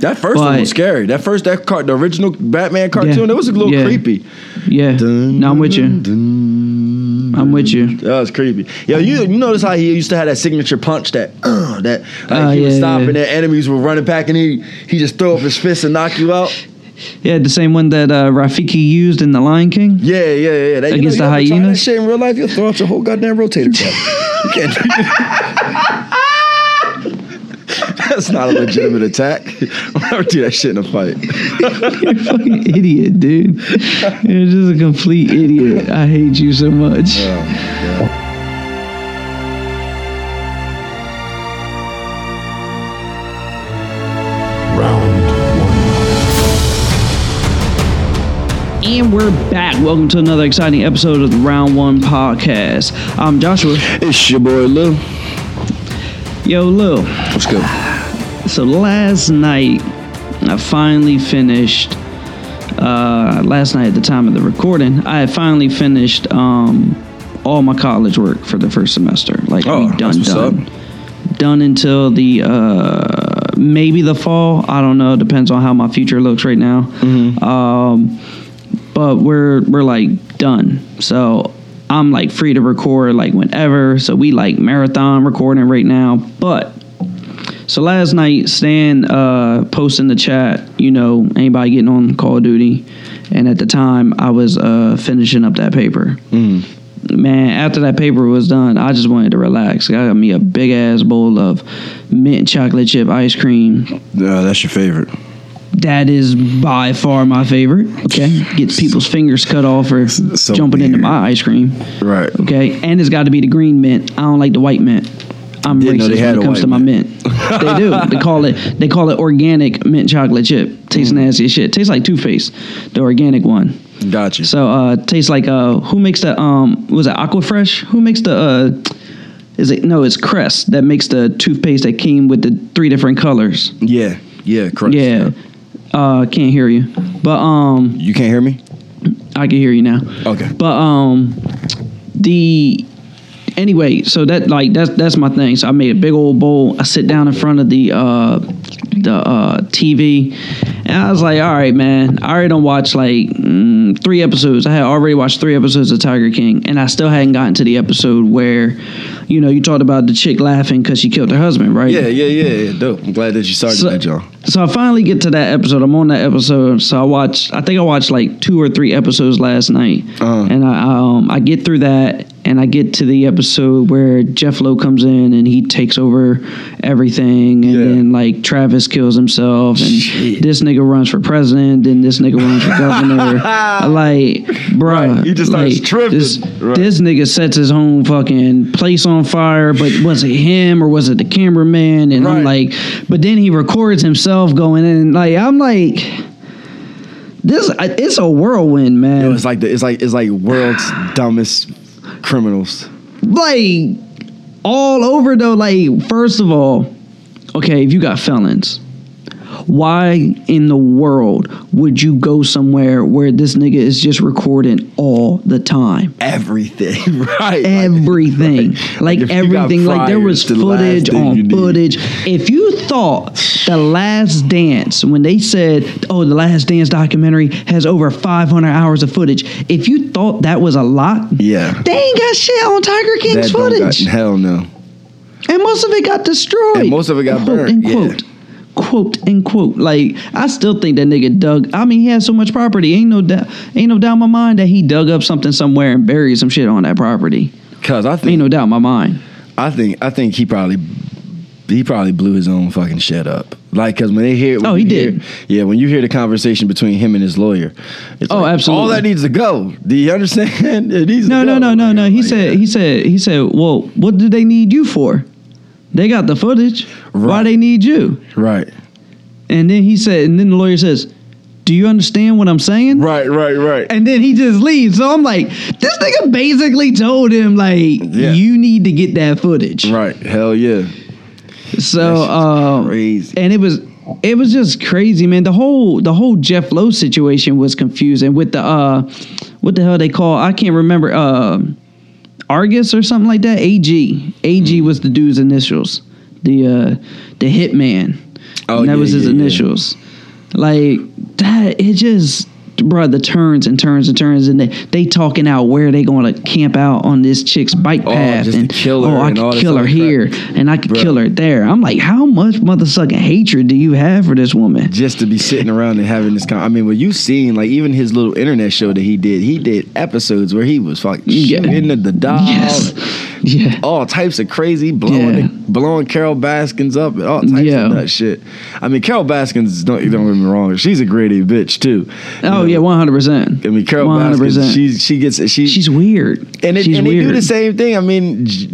That first one was scary. That first that car, the original Batman cartoon, Yeah. it was a little Yeah. creepy. Yeah. Dun, No, I'm with you. dun, I'm with you. That was creepy. Yo, you you notice how he used to have that signature punch that uh, that like Oh, he yeah, stop yeah. and their enemies were running back and he he just throw up his fist and knock you out. Yeah, the same one that uh, Rafiki used in The Lion King. Yeah, yeah, yeah. That, Against you the know, ever try that hyenas? shit in real life, you'll throw out your whole goddamn rotator cuff. you can't do That's not a legitimate attack. I'll never do that shit in a fight. You're a fucking idiot, dude. You're just a complete idiot. I hate you so much. Oh, Round one. And we're back. Welcome to another exciting episode of the Round One Podcast. I'm Joshua. It's your boy Lil. Yo, Lil. What's good? So last night, I finally finished. Uh, last night at the time of the recording, I had finally finished um, all my college work for the first semester. Like Oh, done, done, done until the uh, maybe the fall. I don't know. Depends on how my future looks right now. Mm-hmm. Um, but we're we're like done. So I'm like free to record like whenever. So we like marathon recording right now. But so last night, Stan uh, posted in the chat, you know, anybody getting on Call of Duty, and at the time I was uh, finishing up that paper. Man, after that paper was done, I just wanted to relax. I got me a big ass bowl of mint chocolate chip ice cream. Yeah, that's your favorite. That is by far my favorite. Okay, gets people's fingers cut off for So jumping into my ice cream. Right. Okay, and it's got to be the green mint. I don't like the white mint. I'm Didn't racist they had when it comes to my mint. they do. They call it. They call it organic mint chocolate chip. Tastes Mm. nasty as shit. Tastes like toothpaste, the organic one. Gotcha. So uh, tastes like uh, who makes the um was it Aquafresh? Who makes the uh, is it no? It's Crest that makes the toothpaste that came with the three different colors. yeah, yeah, correct. Yeah. Uh, can't hear you, but um, You can't hear me? I can hear you now. Okay. But um, the anyway, so that like that's that's my thing. So I made a big old bowl. I sit down in front of the uh the uh TV, and I was like, all right, man. I already don't watch like mm, three episodes. I had already watched three episodes of Tiger King, and I still hadn't gotten to the episode where, you know, you talked about the chick laughing because she killed her husband, right? Yeah, yeah, yeah, yeah. Dope. I'm glad that you started So- that, John. So I finally get to that episode. I'm on that episode. So I watched. I think I watched like two or three episodes last night, Uh-huh. and I um I get through that, and I get to the episode where Jeff Lowe comes in and he takes over everything, and Yeah. then like Travis kills himself, and Shit. this nigga runs for president, and this nigga runs for governor. like, bruh, Right, he just starts like, tripping. This, Right. this nigga sets his own fucking place on fire, but was it him or was it the cameraman? And I'm like, but then he records himself going in. Like I'm like, this it's a whirlwind, man. Yo, it's like the, it's like it's like world's dumbest criminals. like all over though. Like first of all, okay, if you got felons. Why in the world would you go somewhere where this nigga is just recording all the time? Everything, right? everything Right. like, got everything like there was priors to the last footage thing on need. footage if you thought the last dance when they said oh the last dance documentary has over 500 hours of footage if you thought that was a lot Yeah. they ain't got shit on tiger king's That don't got, footage hell no. and most of it got destroyed And most of it got quote, burned, and yeah. quote quote and quote like i still think that nigga dug i mean he has so much property ain't no doubt ain't no doubt in my mind that he dug up something somewhere and buried some shit on that property Cause I Ain't think no doubt in my mind. I think I think he probably he probably blew his own fucking shit up. Like, cause when they hear, when Oh, he did. hear- yeah, when you hear the conversation between him and his lawyer, it's Oh, like, absolutely. All that needs to go. Do you understand? It needs No, no, no, no, no. He Like, said, he said, he said, well, what do they need you for? They got the footage. Why they need you? right, And then he said, and then the lawyer says, do you understand what I'm saying? right, right, right. And then he just leaves. So I'm like, this nigga basically told him like, Yeah. you need to get that footage. right, hell yeah. So, um, crazy. and it was it was just crazy, man. The whole the whole Jeff Lowe situation was confusing with the uh, what the hell they call? I can't remember. Uh, Argus or something like that. AG. AG was the dude's initials. The uh, the hitman. Oh, and that yeah, was his yeah, yeah. initials. Like that, it just, bro, the turns and turns and turns, and they they talking out where they going to camp out on this chick's bike Oh, path, to and kill her oh, I and could kill her here, crap. and I could Bruh. kill her there. I'm like, how much motherfucking hatred do you have for this woman? just to be sitting around and having this kind. I mean, what you seen, like even his little internet show that he did, he did episodes where he was fucking Yeah. shooting at the dog, Yes, yeah. all types of crazy, blowing Yeah. blowing Carol Baskins up, and all types Yeah. of that shit. I mean, Carol Baskins, don't don't get me wrong, she's a gritty bitch too. You Oh know, yeah, one hundred percent. I mean, Carol one hundred Baskins, percent. she's she gets she She's weird. and, it, She's and they do the same thing. I mean, J-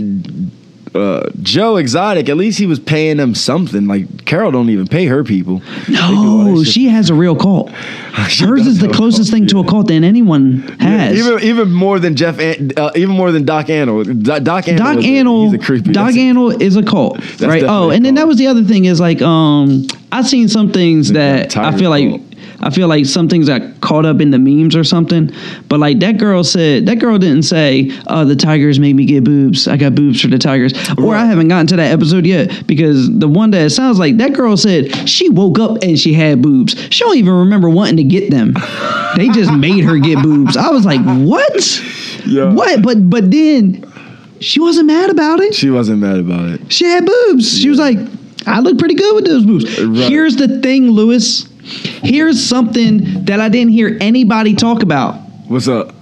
uh, Joe Exotic, at least he was paying them something. Like Carol don't even pay her people. They do all No, she has a real cult. Hers is the closest thing to a cult than anyone has. Even even more than Jeff, An- uh, even more than Doc Antle. Doc, Doc Doc is a- Antle, he's a creepy. Doc that's is a cult, right? Oh, and then that was the other thing is like, um, I've seen some things that I feel like, cult. I feel like some things got caught up in the memes or something. But like that girl said, that girl didn't say, "Oh, the tigers made me get boobs. I got boobs for the tigers." Or I haven't gotten to that episode yet because the one that it sounds like that girl said she woke up and she had boobs. She don't even remember wanting to get them. they just made her get boobs. I was like, what? Yeah. What? But but then she wasn't mad about it. She wasn't mad about it. She had boobs. She was like, I look pretty good with those boobs. Right. Here's the thing, Lewis. Here's something that I didn't hear anybody talk about. What's up?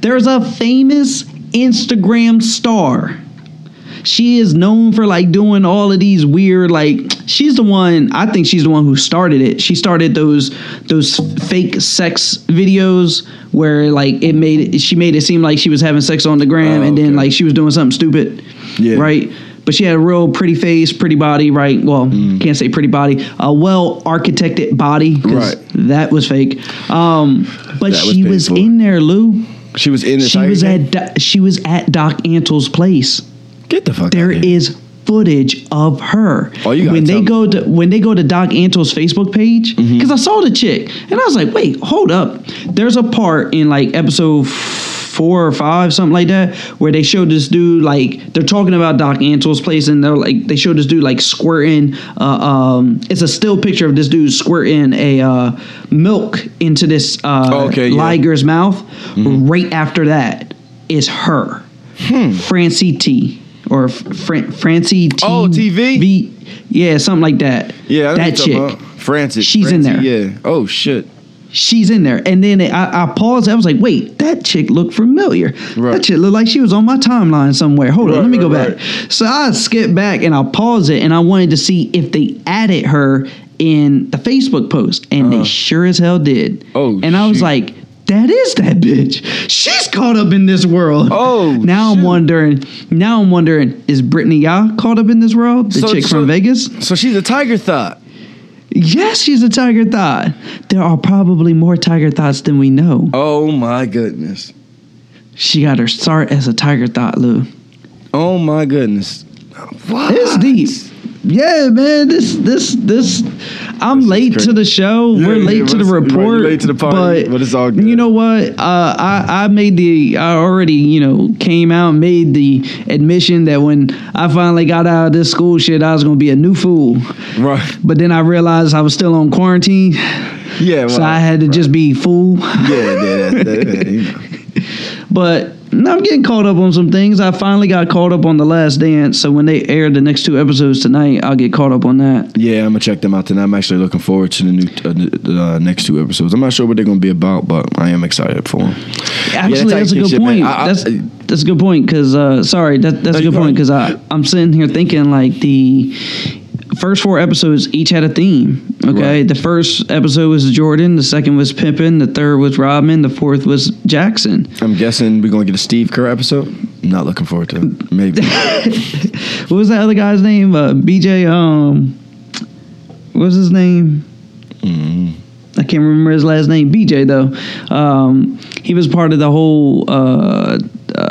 There's a famous Instagram star. She is known for like doing all of these weird like she's the one I think she's the one who started it. She started those those fake sex videos where like it made it, she made it seem like she was having sex on the gram Oh, and then okay. like she was doing something stupid. Yeah. Right? But she had a real pretty face, pretty body, right? Well, Mm. can't say pretty body, a well architected body. 'cause Right. That was fake. Um, but was she was for. in there, Lou. She was in She was at Do- she was at Doc Antle's place. Get the fuck There out of here. is footage of her. Oh, you when they tell go to when they go to Doc Antle's Facebook page Mm-hmm. because I saw the chick and I was like, wait, hold up. There's a part in like episode four or five, something like that, where they showed this dude like they're talking about Doc Antle's place and they're like they showed this dude like squirting. Uh, um, it's a still picture of this dude squirting a uh, milk into this uh, Oh, okay, yeah. Liger's mouth. Right after that is her. Francie T or Fran- Francie T. Oh, TV? V- yeah, something like that. Yeah, that what you're talking chick. about. Francis. She's in there. Yeah. Oh shit. She's in there, and then I, I paused. I was like, "Wait, that chick looked familiar. Right. That chick looked like she was on my timeline somewhere. Hold on, let me right, go right. back." So I skipped back and I paused it, and I wanted to see if they added her in the Facebook post, and they sure as hell did. Uh-huh. Oh, and I was shoot. like. That is that bitch. She's caught up in this world. Oh, now shoot. I'm wondering. Now I'm wondering: Is Brittany Ya caught up in this world? The So- chick so- from Vegas. So she's a tiger thought. Yes, she's a tiger thought. There are probably more tiger thoughts than we know. Oh my goodness. She got her start as a tiger thought, Lou. Oh my goodness. What? It's deep. Yeah, man. This, this, this. I'm This late to the show. Yeah, We're yeah, late to the but right, report. late to the party, but it's all good. You know what? Uh, I I made the. I already you know came out and made the admission that when I finally got out of this school shit, I was gonna be a new fool. Right. But then I realized I was still on quarantine, Yeah. Well, so I had to just be fool. Yeah. Yeah. That, that, that, you know. But I'm getting caught up on some things. I finally got caught up on the Last Dance, so when they air the next two episodes tonight, I'll get caught up on that. Yeah, I'm gonna check them out tonight. I'm actually looking forward to the new uh, the uh, next two episodes. I'm not sure what they're gonna be about, but I am excited for them. Actually, Yeah, that's a Tiger good King shit, point. man. I- I- that's that's a good point because uh, sorry, that, that's a good point because I I'm sitting here thinking like the first four episodes each had a theme. Okay, Right. the first episode was Jordan, the second was Pippen, the third was Rodman, the fourth was Jackson. I'm guessing we're gonna get a Steve Kerr episode. Not looking forward to it. Maybe. What was that other guy's name? Uh, BJ. Um, what was his name? mm I can't remember his last name. BJ though. Um, he was part of the whole uh, uh,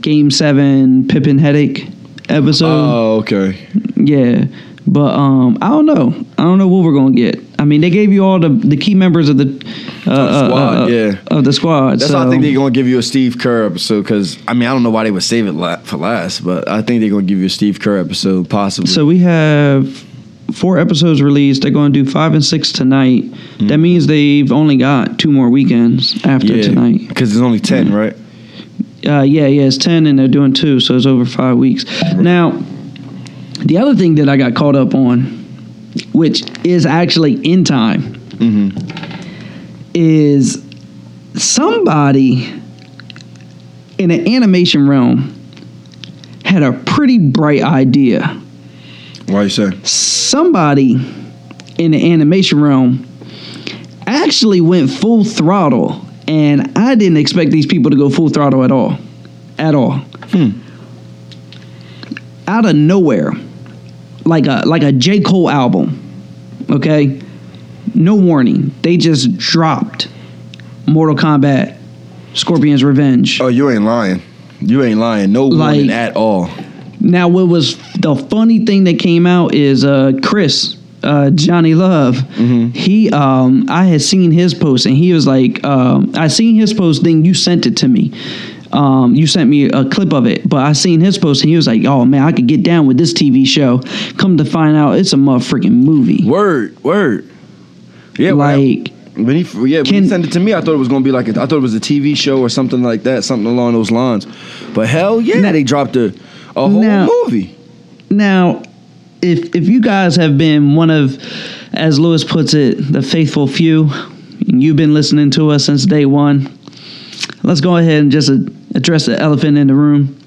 Game Seven Pippen headache episode. Oh, okay. Yeah, but um, I don't know. I don't know what we're gonna get. I mean, they gave you all the the key members of the uh, uh, squad, uh, yeah. of the squad. That's so. why I think they're gonna give you a Steve Kerr episode because I mean I don't know why they would save it la- for last, but I think they're gonna give you a Steve Kerr episode possibly. So we have four episodes released. They're going to do five and six tonight. That means they've only got two more weekends after Yeah, tonight. because there's only ten, right? Uh, yeah, yeah, it's ten, and they're doing two, so it's over five weeks. Now, the other thing that I got caught up on, which is actually in time, mm-hmm. is somebody in an animation realm had a pretty bright idea. Why you say? Somebody in the animation realm actually went full throttle, and I didn't expect these people to go full throttle at all, at all. Hmm. Out of nowhere, like a like a J Cole album, okay. No warning. They just dropped Mortal Kombat, Scorpion's Revenge. Oh, you ain't lying. You ain't lying. No warning Like- at all. Now, what was the funny thing that came out is uh, Chris, uh, Johnny Love. He, um, I had seen his post, and he was like, um, "I seen his post. Then you sent it to me. Um, you sent me a clip of it, but I seen his post, and he was like, "Oh man, I could get down with this TV show." Come to find out, it's a motherfucking movie. Word, word. Yeah, Like, when he yeah when he Can- sent it to me, I thought it was gonna be like a, I thought it was a TV show or something like that, something along those lines. But hell yeah, Now- they dropped a a whole Now- movie. Now, if if you guys have been one of, as Lewis puts it, the faithful few, and you've been listening to us since day one, let's go ahead and just address the elephant in the room.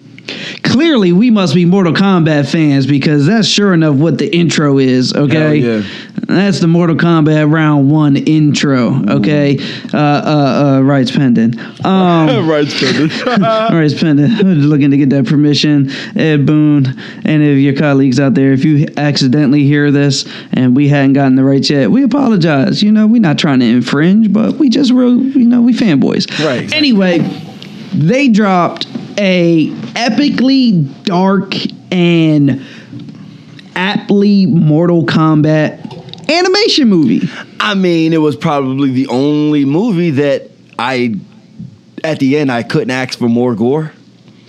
Clearly, we must be Mortal Kombat fans because that's sure enough what the intro is. Okay, yeah. That's the Mortal Kombat Round One intro. Okay, uh, uh, uh, rights pending. Um, rights pending. all right, Spender, looking to get that permission. Ed Boon, any of your colleagues out there, if you accidentally hear this and we hadn't gotten the rights yet, we apologize. You know, we're not trying to infringe, but we just real, you know, we fanboys. Right, exactly. Anyway, they dropped a epically dark and aptly Mortal Kombat animation movie. I mean, it was probably the only movie that I, at the end, I couldn't ask for more gore.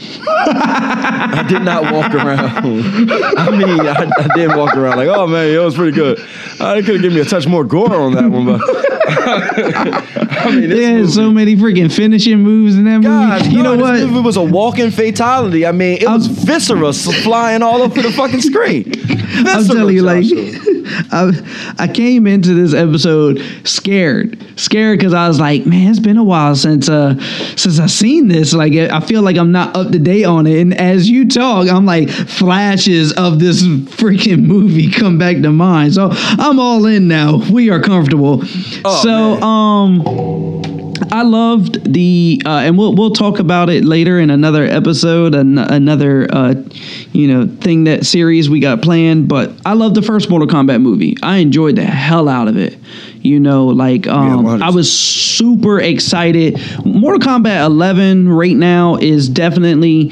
I did not walk around. I mean, I, I did walk around like, oh man, it was pretty good. Uh, I could have given me a touch more gore on that one, but I mean, this They had movie- so many freaking finishing moves in that movie. God, you no, know this what? it was a walking fatality. I mean, it was viscera flying all over the fucking screen. I'm Viscera, telling you, like, Joshua. I, I came into this episode scared, scared because I was like, man, it's been a while since uh since I seen this. Like, I feel like I'm not up to date on it. And as you talk, I'm like, flashes of this freaking movie come back to mind. So I'm all in now. We are comfortable. Oh, so, man. um. I loved the, uh, and we'll we'll talk about it later in another episode, an, another, uh, you know, thing that series we got planned. But I love the first Mortal Kombat movie. I enjoyed the hell out of it. You know, like um, 100%. I was super excited. Mortal Kombat 11 right now is definitely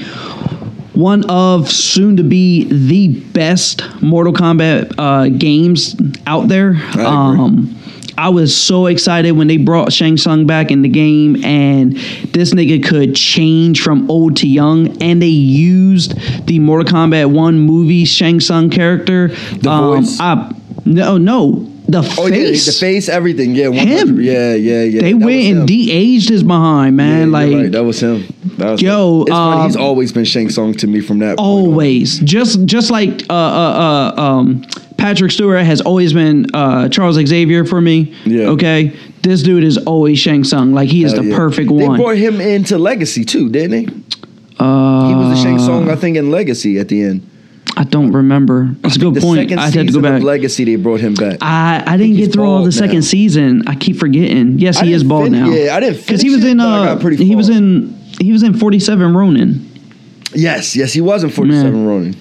one of soon to be the best Mortal Kombat uh, games out there. Um, I was so excited when they brought Shang Tsung back in the game, and this nigga could change from old to young, and they used the Mortal Kombat One movie Shang Tsung character. The voice? I, no, no, the Oh yeah, face. the face, everything. Yeah, Him. 100. Yeah, yeah, yeah. They That went and de-aged his behind, man. you're like right. that was him. That was Yo, him. Um, He's always been Shang Tsung to me from that. always just just like uh, uh, uh, um, Patrick Stewart has always been uh, Charles Xavier for me. Yeah. Okay, this dude is always Shang Tsung. Like he is Hell the yeah. perfect They one. They brought him into Legacy too, didn't they? uh, He was the Shang Tsung, I think, in Legacy at the end. I don't remember. That's a good The point. second I had to go season back. of Legacy, they brought him back. I, I didn't get through all the bald second season. I keep forgetting. Yes, I he is bald fin- now. yeah, I didn't because he was it, in uh pretty he was in he was in forty seven Ronin. yes, yes, he was in 47 Man. Ronin.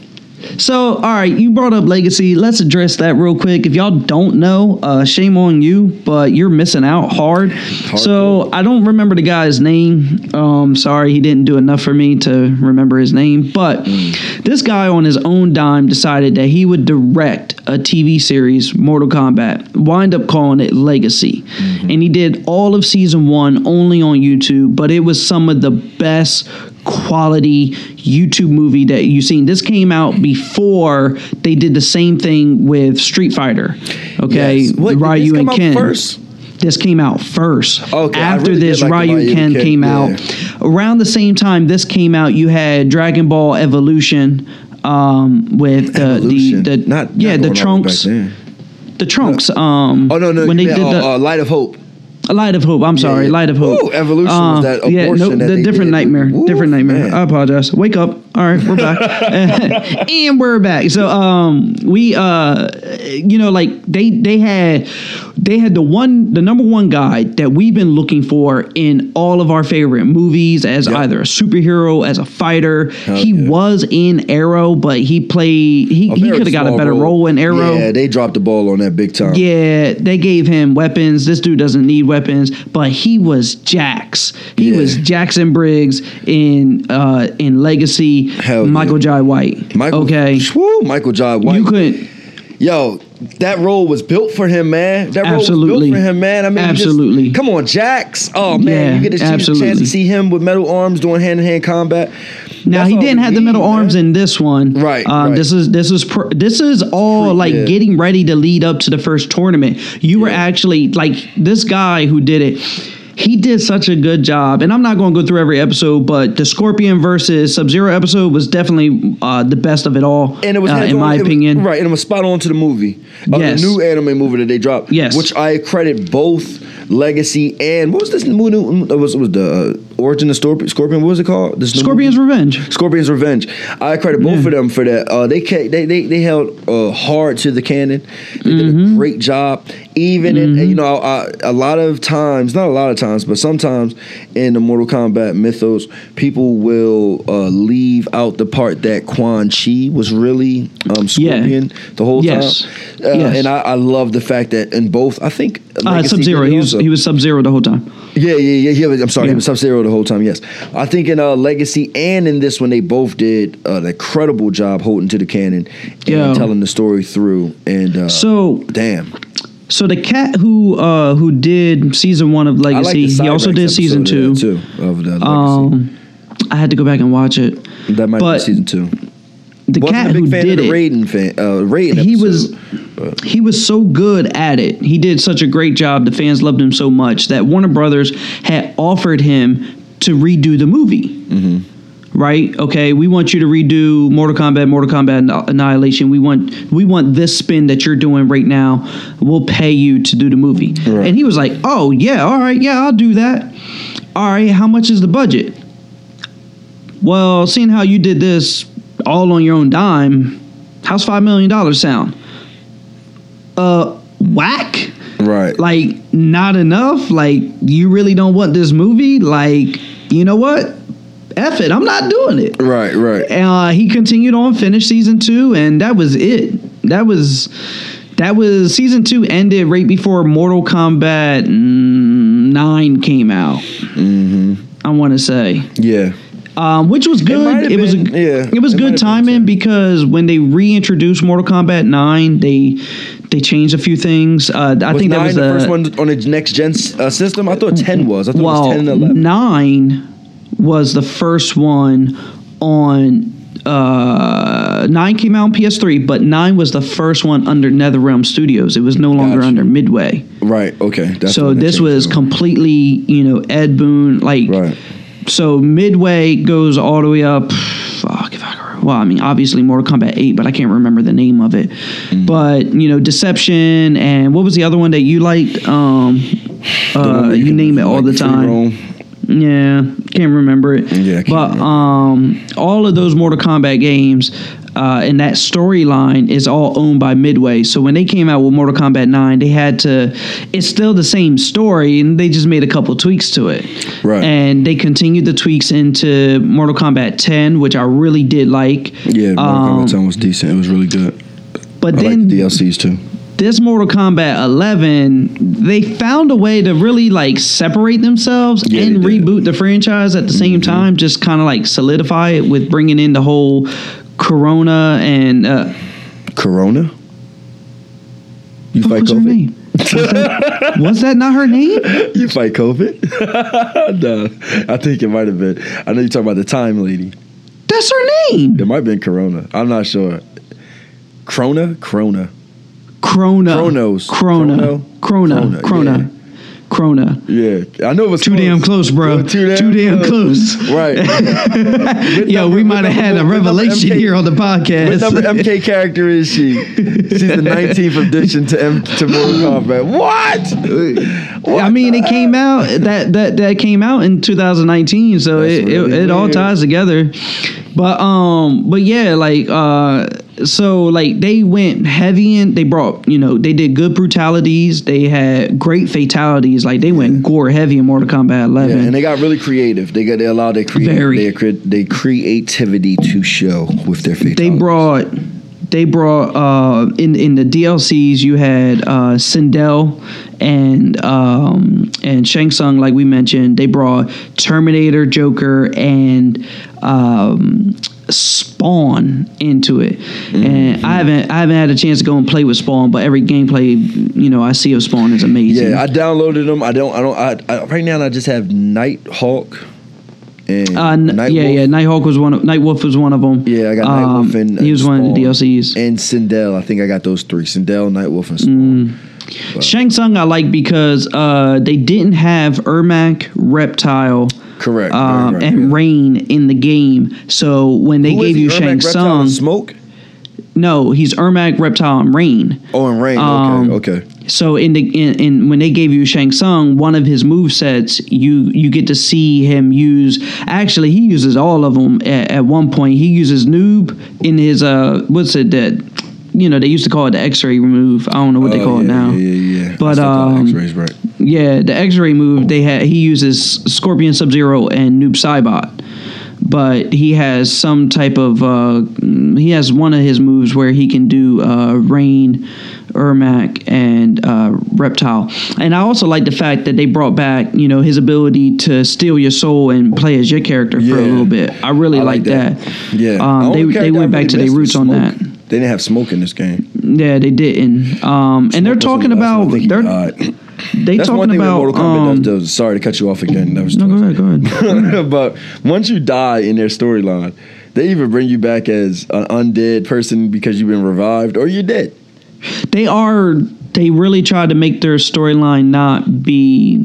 So, all right, you brought up Legacy. Let's address that real quick. If y'all don't know, uh, shame on you, but you're missing out hard. So, I don't remember the guy's name. Um, sorry, he didn't do enough for me to remember his name. But this guy, on his own dime, decided that he would direct a TV series, Mortal Kombat. Wind up calling it Legacy, and he did all of season one only on YouTube. But it was some of the best quality YouTube movie that you've seen. This came out before they did the same thing with Street Fighter. Okay, Yes. What, Ryu and out Ken. first? This came out first. Okay, After really this, like Ryu Ryu Ken Ken, came yeah. out. Around the same time this came out, you had Dragon Ball Evolution um, with the, Evolution. the the not, yeah not the going all the trunks the trunks. Um, Oh no, no, when they did uh, the uh, Light of Hope. Light of Hope. I'm sorry, yeah. Light of Hope. Ooh, Evolution uh, was that yeah, abortion no, that the different did. nightmare, Ooh, different nightmare. man. I apologize. Wake up. All right, we're back, and we're back. So, um, we, uh, you know, like they they had they had the one the number one guy that we've been looking for in all of our favorite movies as Yep. either a superhero as a fighter. he yeah. was in Arrow, but he played he, he could have got a better role in Arrow. Yeah, they dropped the ball on that big time. Yeah, they gave him weapons. This dude doesn't need weapons, but he was Jax. He Yeah. was Jackson Briggs in uh in Legacy. Hell yeah. Michael Jai White. Michael, okay, Woo, Michael Jai White. you couldn't. Yo, that role was built for him, man. That role Absolutely. was built for him, man. I mean, you just- Absolutely. come on, Jax. Oh man, Yeah, you get a chance, chance to see him with metal arms doing hand to hand combat. Now That's he didn't have the metal man. arms in this one. Right, Um, right. This is this is pr- this is all like yeah. getting ready to lead up to the first tournament. You were actually like this guy who did it. He did such a good job, and I'm not going to go through every episode, but the Scorpion versus Sub Zero episode was definitely uh, the best of it all, And it was uh, in my was- opinion. right? And it was spot on to the movie, uh, Yes. the new anime movie that they dropped. Yes. which I credit both Legacy and what was this new? new it was it was the uh, Origin of Scorpion? Scorpion? What was it called? This Scorpion's movie? Revenge. Scorpion's Revenge. I credit both of them for that. Uh, they, they they they held uh, hard to the canon. They did Mm-hmm. a great job. Even in you know I, a lot of times, not a lot of times, but sometimes in the Mortal Kombat mythos, people will uh, leave out the part that Quan Chi was really um, Yeah. Scorpion the whole Yes. time. Uh, Yes. And I, I love the fact that in both, I think Uh, Sub Zero. He was he was Sub Zero the whole time. Yeah, yeah, yeah. Was, I'm sorry, Yeah. he was Sub Zero the whole time. Yes, I think in uh, Legacy and in this one they both did uh, an incredible job holding to the canon and Yo. telling the story through. And uh, So damn, so the cat who uh who did season one of I like Legacy, he also did season two. of too of the Legacy. Um, I had to go back and watch it. that might but be season two. The Wasn't cat a big who fan did of the it, Raiden fan. Uh, Raiden. he episode. was he was so good at it. He did such a great job. The fans loved him so much that Warner Brothers had offered him to redo the movie. Mm-hmm. Right? Okay, we want you to redo Mortal Kombat, Mortal Kombat Annihilation. We want we want this spin that you're doing right now. We'll pay you to do the movie. Right. And he was like, "Oh yeah, all right, yeah, I'll do that. All right, how much is the budget?" Well, seeing how you did this all on your own dime, how's five million dollars sound? Uh, whack. right. Like not enough. Like you really don't want this movie. Like you know what? F it. I'm not doing it. right, right. Uh, he continued on, finished season two, and that was it. That was that was season two ended right before Mortal Kombat nine came out. Mm-hmm. I want to say Yeah. um, which was good. have It, was a, yeah, it was it good timing because when they reintroduced Mortal Kombat Nine, they they changed a few things. Uh, I Was think that was the a, first one on the next gen uh, system. I thought ten was. I thought it well, was ten and eleven. nine was the first one on. Uh, nine came out on PS3, but nine was the first one under NetherRealm Studios. It was no longer Gotcha. under Midway. Right. Okay. That's so this was completely, you know, Ed Boon. Like, Right. so Midway goes all the way up. Fuck if I can. Well, I mean, obviously Mortal Kombat Eight, but I can't remember the name of it. Mm-hmm. But you know, Deception and what was the other one that you liked? Um, uh, you name it all like, the time. Yeah, can't remember it. Yeah, can't but remember. um, all of those Mortal Kombat games uh, and that storyline is all owned by Midway. So when they came out with Mortal Kombat Nine, they had to. It's still the same story, and they just made a couple tweaks to it. Right. And they continued the tweaks into Mortal Kombat 10, which I really did like. Yeah, Mortal Um, Kombat 10 was decent. It was really good. But I then the DLCs too. This Mortal Kombat 11, they found a way to really like separate themselves Yeah, and. Mm-hmm. reboot the franchise at the same time, just kind of like solidify it with bringing in the whole Corona and uh, Corona. You fight was her COVID? name? Was that not her name? You fight COVID? no, I think it might have been. I know you're talking about the time lady. That's her name. It might have been Corona. I'm not sure. Krona? Krona. Krona. Chronos. Krona. Chrono? Krona. Krona, Krona. Krona. Yeah. I know it was Too damn close, bro. Too damn, Too damn close. Right. Yo, we might have had a number- what number revelation MK here on the podcast. What number MK character is she? She's the 19th edition to M to Mortal Kombat. What? I mean, it came out that that that came out in 2019, so That's it, really it, it all ties together. But um, but yeah, like uh, so like they went heavy in. They brought you know they did good brutalities. They had great fatalities. Like they went gore heavy in Mortal Kombat 11. Yeah, and they got really creative. They got they allowed their creative Very. their, their creativity to show with their fatalities. they brought they brought uh in in the DLCs you had uh Sindel and um and Shang Tsung like we mentioned they brought Terminator Joker and um Spawn into it and I haven't I haven't had a chance to go and play with Spawn but every gameplay you know I see of Spawn is amazing Yeah, I downloaded them. I don't. I don't. I, I right now I just have Nighthawk and uh, n- Nightwolf yeah, yeah. Nighthawk was one. Of, Nightwolf was one of them. Yeah, I got um, Nightwolf and- he was and one of the DLCs. and Sindel. I think I got those three: Sindel, Nightwolf, and Spawn. Shang Tsung I like because uh, they didn't have Ermac, Reptile, Correct. um, right, right, and yeah. Rain in the game. So when they Who is gave you Ermac, Shang Tsung, Smoke. no, he's Ermac, Reptile, and Rain. Oh, and Rain. Um, okay, okay. So in the in, in when they gave you Shang Tsung, one of his move sets, you you get to see him use. Actually, he uses all of them at, at one point. He uses noob in his uh, what's it that, you know, they used to call it the X-ray move. I don't know what they Oh, call it now. Yeah, yeah, yeah. But, still call it um, right? Yeah, the X-ray move they had. He uses Scorpion Sub Zero and Noob Saibot, but he has some type of. Uh, he has one of his moves where he can do uh, Rain, Ermac, and uh, Reptile. And I also like the fact that they brought back, you know, his ability to steal your soul and play as your character for a little bit. I really I like that. Yeah. um, they they went back to their roots on that. They didn't have smoke in this game. Yeah, they didn't. Um, and they're talking was in the last one. I about they're they That's talking one thing about that Mortal Kombat um, does, does. Sorry to cut you off again. That was No, go ahead, go ahead. but once you die in their storyline, they either bring you back as an undead person because you've been revived, or you're dead. they are they really tried to make their storyline not be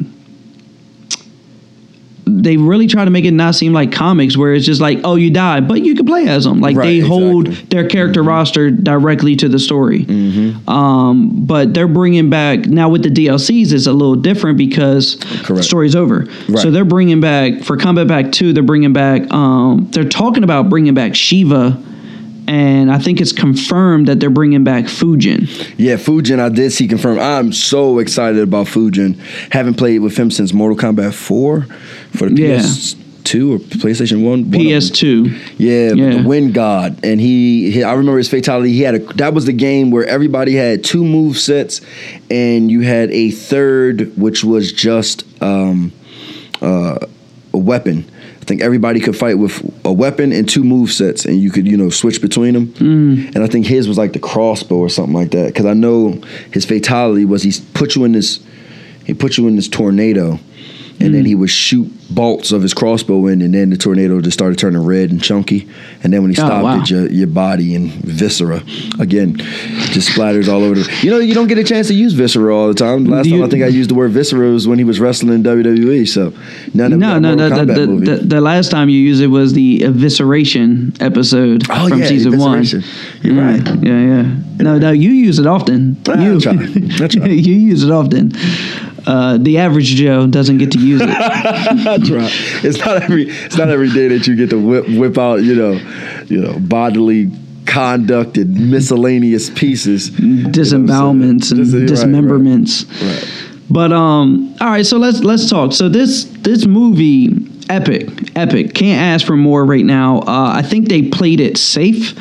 they really try to make it not seem like comics where it's just like oh you die but you can play as them like Right, they hold their character roster directly to the story Mm-hmm. um, but they're bringing back now with the dlcs it's a little different because the story's over Right. so they're bringing back for combat back 2 they're bringing back um, they're talking about bringing back Sheeva and i think it's confirmed that they're bringing back fujin Yeah, Fujin, I did see confirmed. I'm so excited about Fujin. Haven't played with him since Mortal Kombat 4 for the Yeah. PS2 or PlayStation 1. One ps2 Yeah, Yeah. the Wind God, and he, he. I remember his fatality. He had a. That was the game where everybody had two move sets, and you had a third, which was just um, uh, a weapon. I think everybody could fight with a weapon and two move sets, and you could you know switch between them. Mm. And I think his was like the crossbow or something like that. Because I know his fatality was he put you in this. He put you in this tornado, and Mm. then he would shoot bolts of his crossbow in, and then the tornado just started turning red and chunky. And then when he Oh, stopped wow. it, your, your body and viscera again just splatters all over. The, you know, you don't get a chance to use viscera all the time. Last Do time I think I used the word viscera was when he was wrestling in WWE. So that we No, no, Mortal the, the, the, last time you used it was the evisceration episode Oh, from yeah, season one. You're Mm, right. Yeah, yeah. No, no, you use it often. Ah, I you, try. I try. you use it often. Uh, the average Joe doesn't get to use it. That's right. It's not every it's not every day that you get to whip whip out you know you know bodily conduct and miscellaneous pieces, Disembowelments You know what I'm saying? and Dis- right, right, dismemberments. Right. But um, all right. So let's let's talk. So this this movie, epic, epic. Can't ask for more right now. Uh, I think they played it safe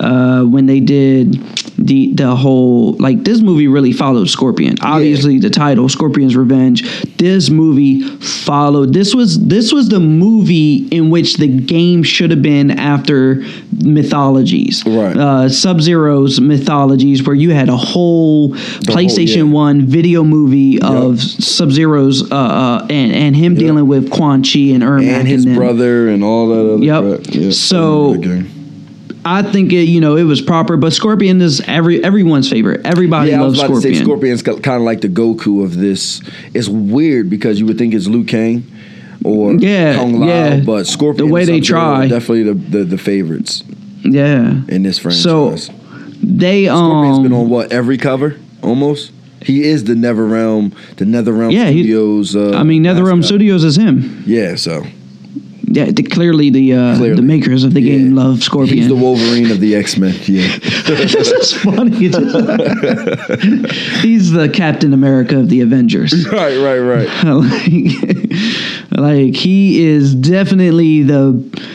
uh, when they did the the whole like this movie really followed Scorpion. Obviously, the title Scorpion's Revenge. This movie followed. This was this was the movie in which the game should have been after mythologies. Right. Uh, Sub Zero's mythologies, where you had a whole PlayStation yeah. One video movie of Sub Zero's uh, uh, and and him dealing with Quan Chi and Ermac and his them. brother and all that other Yep. Yeah, So-. I think it, you know it was proper, but Scorpion is every everyone's favorite. Everybody Yeah, I was loves about to say Scorpion. Scorpion's kind of like the Goku of this. It's weird because you would think it's Liu Kang or Yeah, Kung Lao, yeah. but Scorpion The way they try. definitely the, the the favorites Yeah, in this franchise. So, they Scorpion's been on what every cover almost. He is the Never Realm, the Nether Realm Yeah, he- Studios. Uh, I mean NetherRealm mascot. Studios is him. Yeah, so Yeah, the, clearly the uh, Clearly. the makers of the Yeah. game love Scorpion. he's the Wolverine of the X Men. Yeah, this is funny. he's the Captain America of the Avengers. right, right, right. like, like he is definitely the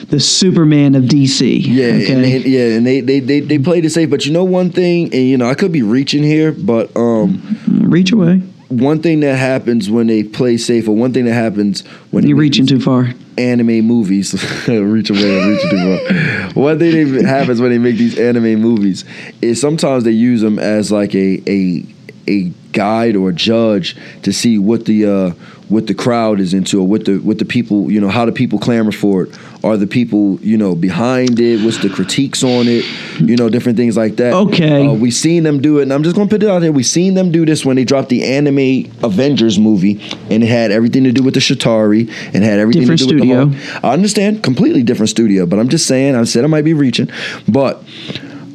the Superman of DC. Yeah, okay? and they, yeah, and they, they they they played it safe. But you know one thing, and you know I could be reaching here, but um, reach away. one thing that happens when they play safe, or one thing that happens when You're reaching too far. Anime movies, reach away, I'm reaching too far. One thing that happens when they make these anime movies is sometimes they use them as like a a a guide or a judge to see what the uh, what the crowd is into or what the what the people you know how the people clamor for it are the people you know behind it what's the critiques on it you know different things like that Okay. uh, we seen them do it and i'm just gonna put it out there We've seen them do this when they dropped the anime avengers movie and it had everything to do with the Chitauri and had everything Different to do studio. with the whole, I understand, completely different studio, but I'm just saying. I said I might be reaching, but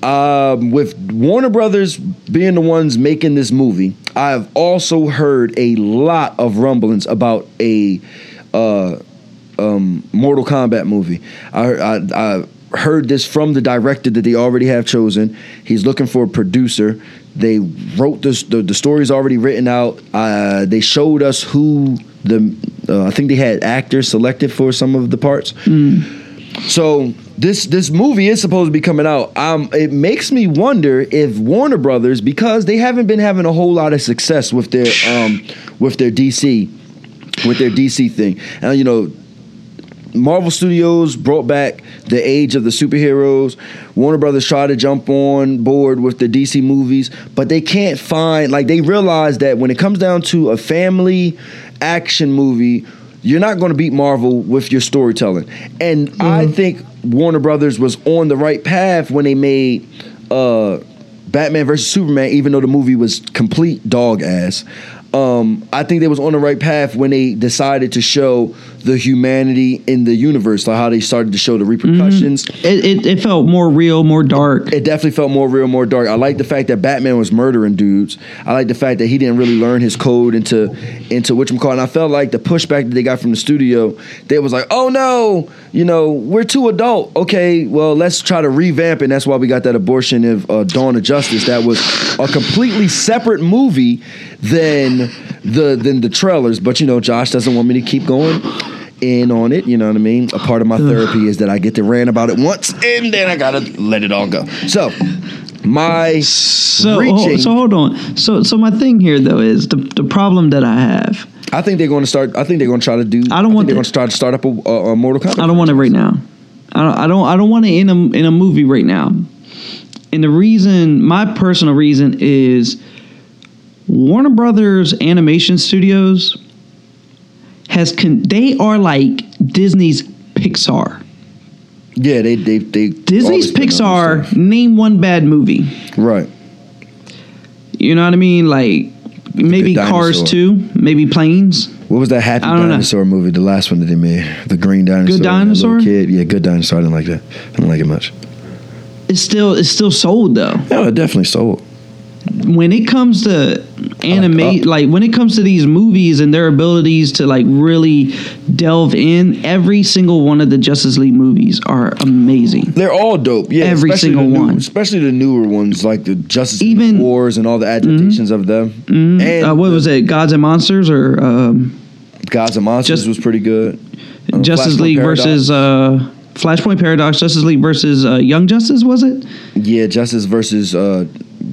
um, with Warner Brothers being the ones making this movie, I've also heard a lot of rumblings about a uh, um, Mortal Kombat movie. I, I, I heard this from the director that they already have chosen. He's looking for a producer. They wrote this. The, the story's already written out. Uh, they showed us who the. Uh, I think they had actors selected for some of the parts. So this this movie is supposed to be coming out. Um, it makes me wonder if Warner Brothers, because they haven't been having a whole lot of success with their um, with their DC, with their DC thing, and you know. Marvel Studios brought back the age of the superheroes. Warner Brothers tried to jump on board with the DC movies, but they can't find like they realize that when it comes down to a family action movie, you're not going to beat Marvel with your storytelling. And I think Warner Brothers was on the right path when they made uh, Batman versus Superman, even though the movie was complete dog ass. Um, I think they was on the right path when they decided to show the humanity in the universe, like how they started to show the repercussions. Mm-hmm. It, it, it felt more real, more dark. It definitely felt more real, more dark. I like the fact that Batman was murdering dudes. I like the fact that he didn't really learn his code into into which I'm calling. I felt like the pushback that they got from the studio, they was like, "Oh no, you know, we're too adult." Okay, well, let's try to revamp, and that's why we got that abortion of uh, Dawn of Justice. That was a completely separate movie than the than the trailers. But you know, Josh doesn't want me to keep going in on it. You know what I mean? A part of my therapy is that I get to rant about it once and then I gotta let it all go. So my So, oh, so hold on. So, so my thing here though is the the problem that I have. I think they're going to start. I think they're going to try to do. I don't think want they're the- going to start start up a, a, a Mortal Kombat. I don't want it right now. I don't. I don't. I don't want it in a in a movie right now. And the reason, my personal reason, is Warner Brothers Animation Studios has con- they are like Disney's Pixar. Yeah, they they they. Disney's always been on Pixar. Name one bad movie. Right. You know what I mean? Like maybe Cars dinosaur. two, maybe Planes. What was that Happy don't know. Dinosaur movie? The last one that they made, the Green Dinosaur. that Dinosaur? Kid, yeah, Good Dinosaur. I didn't like that. I didn't like it much. It's still it's still sold though. No, it definitely sold. When it comes to animate Up. like when it comes to these movies and their abilities to like really delve in every single one of the justice league movies are amazing They're all dope. Yeah, Every single new- one. especially the newer ones like the Justice Even- League Wars and all the adaptations of them. And uh, what was it gods and monsters or um, Gods and Monsters Just- was pretty good. Uh, justice Flashpoint league Paradox. versus uh, flashpoint paradox justice league versus uh, young justice was it Yeah, Justice versus uh,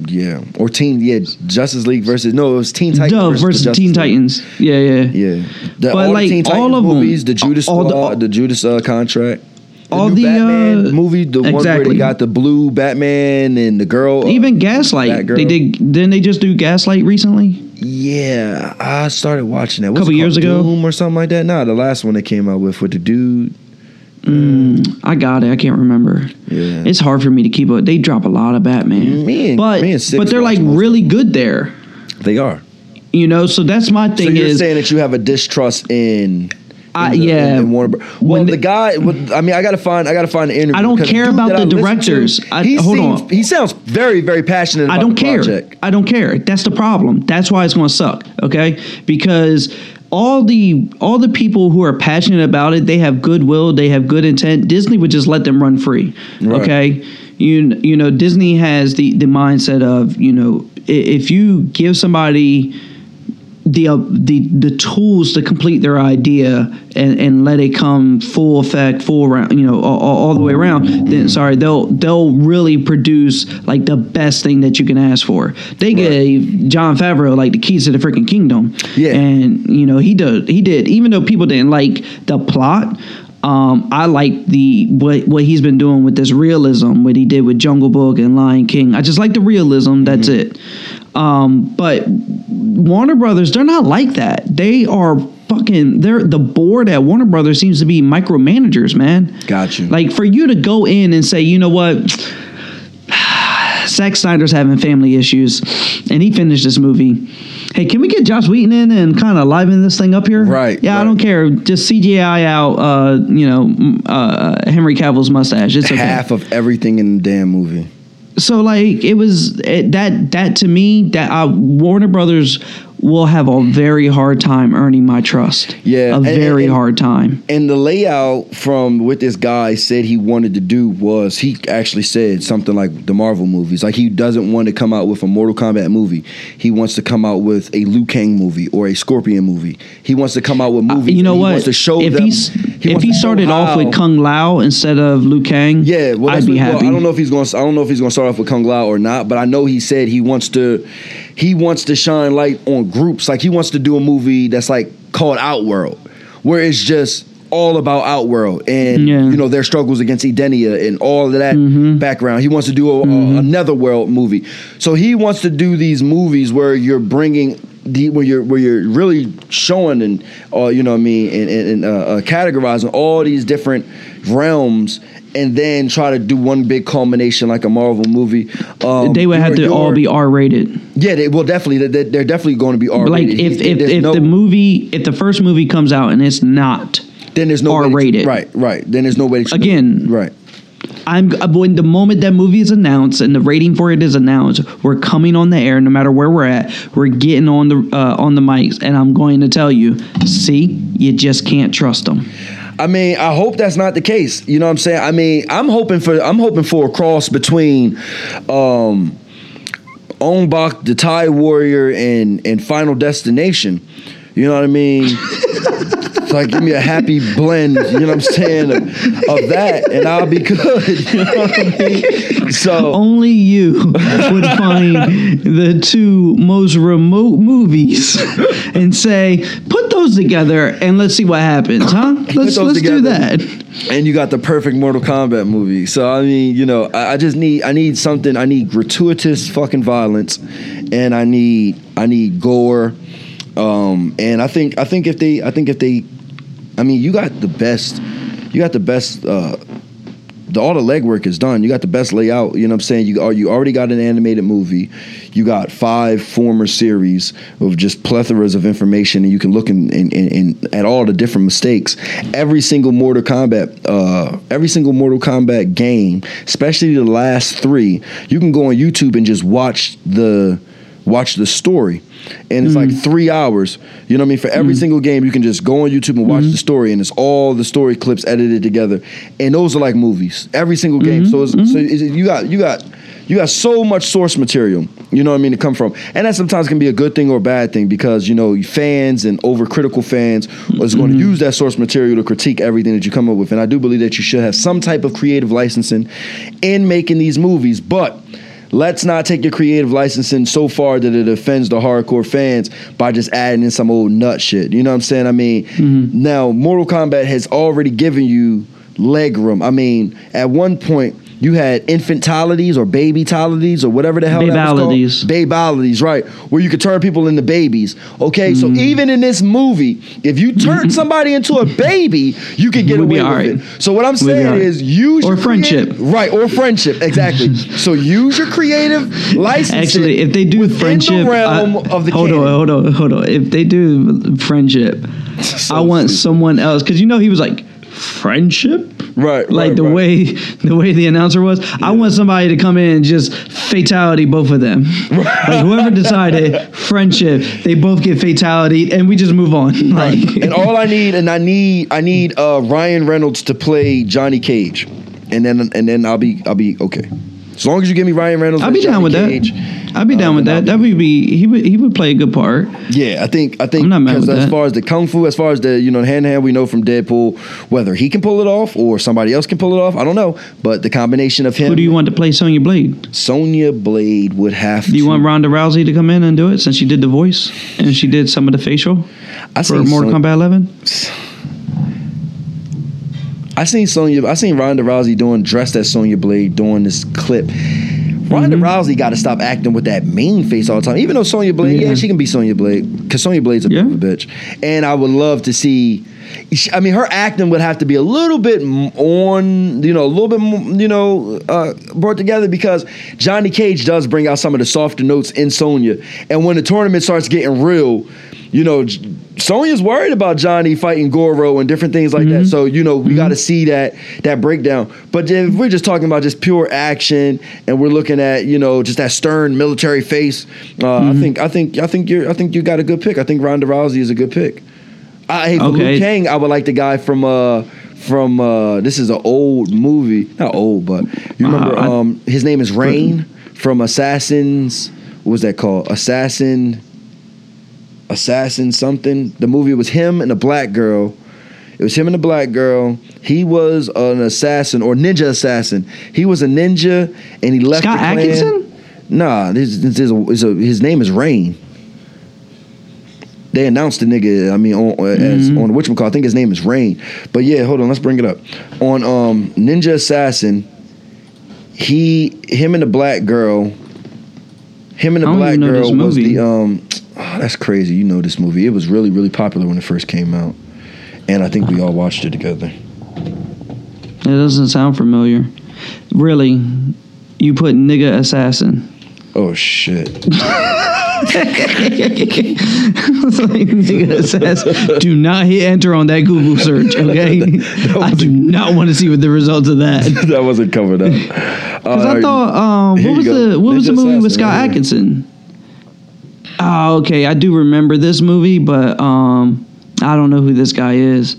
yeah, or Teen yeah Justice League versus no, it was Teen Titans Dove versus, versus Teen League. Titans. Yeah, yeah. Yeah, the, But, all like, the all of movies, the Judas all the- Squad, the, Judas uh, contract, the all the, Batman uh, movie, the one where they got the blue Batman and the girl. uh, Even Gaslight. Batgirl. They did. Didn't they just do Gaslight recently? yeah, I started watching that. What's Couple years ago? Doom or something like that. Nah, the last one they came out with with the dude. Mm, I got it. I can't remember. Yeah. It's hard for me to keep up. They drop a lot of Batman. Me and- but me and Six but they're like really good there. They are. You know, so that's my So thing you're is saying that you have a distrust in. I- the- yeah. in- Warner. Well, When the the- guy. I mean, I gotta find. I gotta find the interview. I don't care about the I listen to, directors. I- he hold seems, on. He sounds very, very passionate. About I don't care. Project. I don't care. That's the problem. That's why it's going to suck. Okay, because all the all the people who are passionate about it, they have goodwill, they have good intent. Disney would just let them run free. Right. Okay, you you know Disney has the the mindset of you know if you give somebody the uh, the the tools to complete their idea and, and let it come full effect, full round, you know, all, all the way around. Then sorry, they'll they'll really produce like the best thing that you can ask for. They gave Jon Favreau like the keys to the freaking kingdom. Yeah. and you know he did he did even though people didn't like the plot. Um, I like the what what he's been doing with this realism, what he did with Jungle Book and Lion King. I just like the realism. That's it. Um, but Warner Brothers, they're not like that. They are fucking. They're the board at Warner Brothers seems to be micromanagers, man. Got you. Like for you to go in and say, you know what, Zack Snyder's having family issues, and he finished this movie. Hey, can we get Joss Whedon in and kind of liven this thing up here? Right, Yeah, I don't care. Just CGI out, uh, you know, uh, Henry Cavill's mustache. It's okay Half of everything in the damn movie. So like it was it, that that to me that uh, Warner Brothers will have a very hard time earning my trust. Yeah, a and- very and- hard time. And the layout from what this guy said he wanted to do was he actually said something like the Marvel movies. Like he doesn't want to come out with a Mortal Kombat movie. He wants to come out with a Liu Kang movie or a Scorpion movie. He wants to come out with movies. Uh, you know and he what? Wants to show if them. he's he if he started off with Kung Lao instead of Liu Kang, Yeah, well, I'd be what- well, happy. I don't know if he's going. I don't know if he's going to start off with Kung Lao or not. But I know he said he wants to. He wants to shine light on groups. Like he wants to do a movie that's like called Outworld, where it's just all about Outworld and Yeah. you know their struggles against Edenia and all of that Mm-hmm. background. He wants to do a, a, another world movie. So he wants to do these movies where you're bringing. The, where you're where you're really showing and uh, you know what I mean and, and, uh, uh, categorizing all these different realms and then try to do one big culmination like a Marvel movie. Um, they would have to all be R rated. yeah. They will definitely. They, they're definitely going to be R rated. Like rated. if if, if no- the movie if the first movie comes out and it's not then there's no R-rated. right, right. Then there's no way to Again, Right. I'm when the moment that movie is announced and the rating for it is announced, we're coming on the air. No matter where we're at, we're getting on the uh, on the mics, and I'm going to tell you, see, you just can't trust them. I mean, I hope that's not the case. You know what I'm saying? I mean, I'm hoping for I'm hoping for a cross between um Ong-Bak the Thai Warrior, and and Final Destination. You know what I mean? It's like give me a happy blend, you know what I'm saying, of, of that, and I'll be good. You know what I mean? So Only you would find the two most remote movies and say, put those together and let's see what happens, huh? Let's let's do that. and you got the perfect Mortal Kombat movie. So I mean, you know, I, I just need I need something. I need gratuitous fucking violence, and I need I need gore. Um, and I think I think if they I think if they, I mean, you got the best. You got the best. Uh, the, all the legwork is done. You got the best layout. You know what I'm saying? You you already got an animated movie. You got five former series of just plethoras of information, and you can look in, in, in, in at all the different mistakes. Every single Mortal Kombat, uh, every single Mortal Kombat game, especially the last three, you can go on YouTube and just watch the watch the story. And it's like mm. three hours. You know what I mean? For every mm. single game, you can just go on YouTube and watch the mm-hmm. story, and it's all the story clips edited together. And those are like movies. Every single game. So, it's, mm-hmm. so it's, you got you got you got so much source material. You know what I mean to come from, and that sometimes can be a good thing or a bad thing because you know fans and overcritical fans is going to mm-hmm. use that source material to critique everything that you come up with. And I do believe that you should have some type of creative licensing in making these movies, but let's not take your creative licensing so far that it offends the hardcore fans by just adding in some old nut shit. You know what I'm saying? I mean, Mm-hmm. now Mortal Kombat has already given you leg room. I mean, at one point you had infantilities or babytalities or whatever the hell that was called. Babalities. Babalities, right? Where you could turn people into babies. Okay, so Mm-hmm. even in this movie, if you turn somebody into a baby, you can get away with alright. it. So what I'm saying alright. is use Or your friendship. creative- right? Or friendship, exactly. so use your creative license. Actually, if they do friendship, the realm I- of the hold canon. on, hold on, hold on. If they do friendship, I want stupid. someone else because you know he was like friendship, Right, Like right, the right. way the way the announcer was. I want somebody to come in and just fatality both of them. Like whoever decided friendship, they both get fatality, and we just move on. Like and all I need, and I need, I need uh, Ryan Reynolds to play Johnny Cage, and then and then I'll be I'll be okay. As long as you give me Ryan Reynolds, I'll be down with Cage, that. I'd be down uh, with that. That would be he would he would play a good part. Yeah, I think I think I'm not mad 'cause with as that. far as the kung fu, as far as the you know hand to hand, we know from Deadpool whether he can pull it off or somebody else can pull it off. I don't know, but the combination of him, Who do you want to play Sonya Blade? Sonya Blade would have. Do you to, want Ronda Rousey to come in and do it since she did the voice and she did some of the facial I for Mortal Son- Kombat 11? I seen Sonya. I seen Ronda Rousey doing dressed as Sonya Blade doing this clip. Ronda Mm-hmm. Rousey got to stop acting with that mean face all the time. Even though Sonya Blade, yeah, Yeah. she can be Sonya Blade because Sonya Blade's a Yeah. bit of a bitch. And I would love to see. I mean, her acting would have to be a little bit on, you know, a little bit, you know, uh, brought together because Johnny Cage does bring out some of the softer notes in Sonya. And when the tournament starts getting real, you know, Sonya's worried about Johnny fighting Goro and different things like that. So you know, we got to see that that breakdown. But if we're just talking about just pure action and we're looking at you know just that stern military face, uh, I think I think I think you're I think you got a good pick. I think Ronda Rousey is a good pick. I, for Okay. Liu Kang, I would like the guy from uh from uh this is an old movie, not old, but you remember Uh, I- um his name is Rain from Assassins. What was that called? Assassin. Assassin something. The movie was him and a black girl. It was him and a black girl. He was an assassin or ninja assassin. He was a ninja and he left. Scott the clan. Atkinson? Nah, this, this is, a, is a, his name is Rain. They announced the nigga. I mean, on as Mm-hmm. on which call. I think his name is Rain. But yeah, hold on. Let's bring it up. On um Ninja Assassin, he him and the black girl. Him and the black girl was the um. Oh, that's crazy. You know this movie. It was really really popular when it first came out, and I think we all watched it together. It doesn't sound familiar. Really, you put nigga assassin. Oh shit. Like, nigga assassin. Do not hit enter on that Google search, okay? I do not want to see what the results of that. That wasn't covered up. Because I thought, um, what was go. the what was the Ninja movie with Scott right. Atkinson? Oh, okay, I do remember this movie, but um, I don't know who this guy is.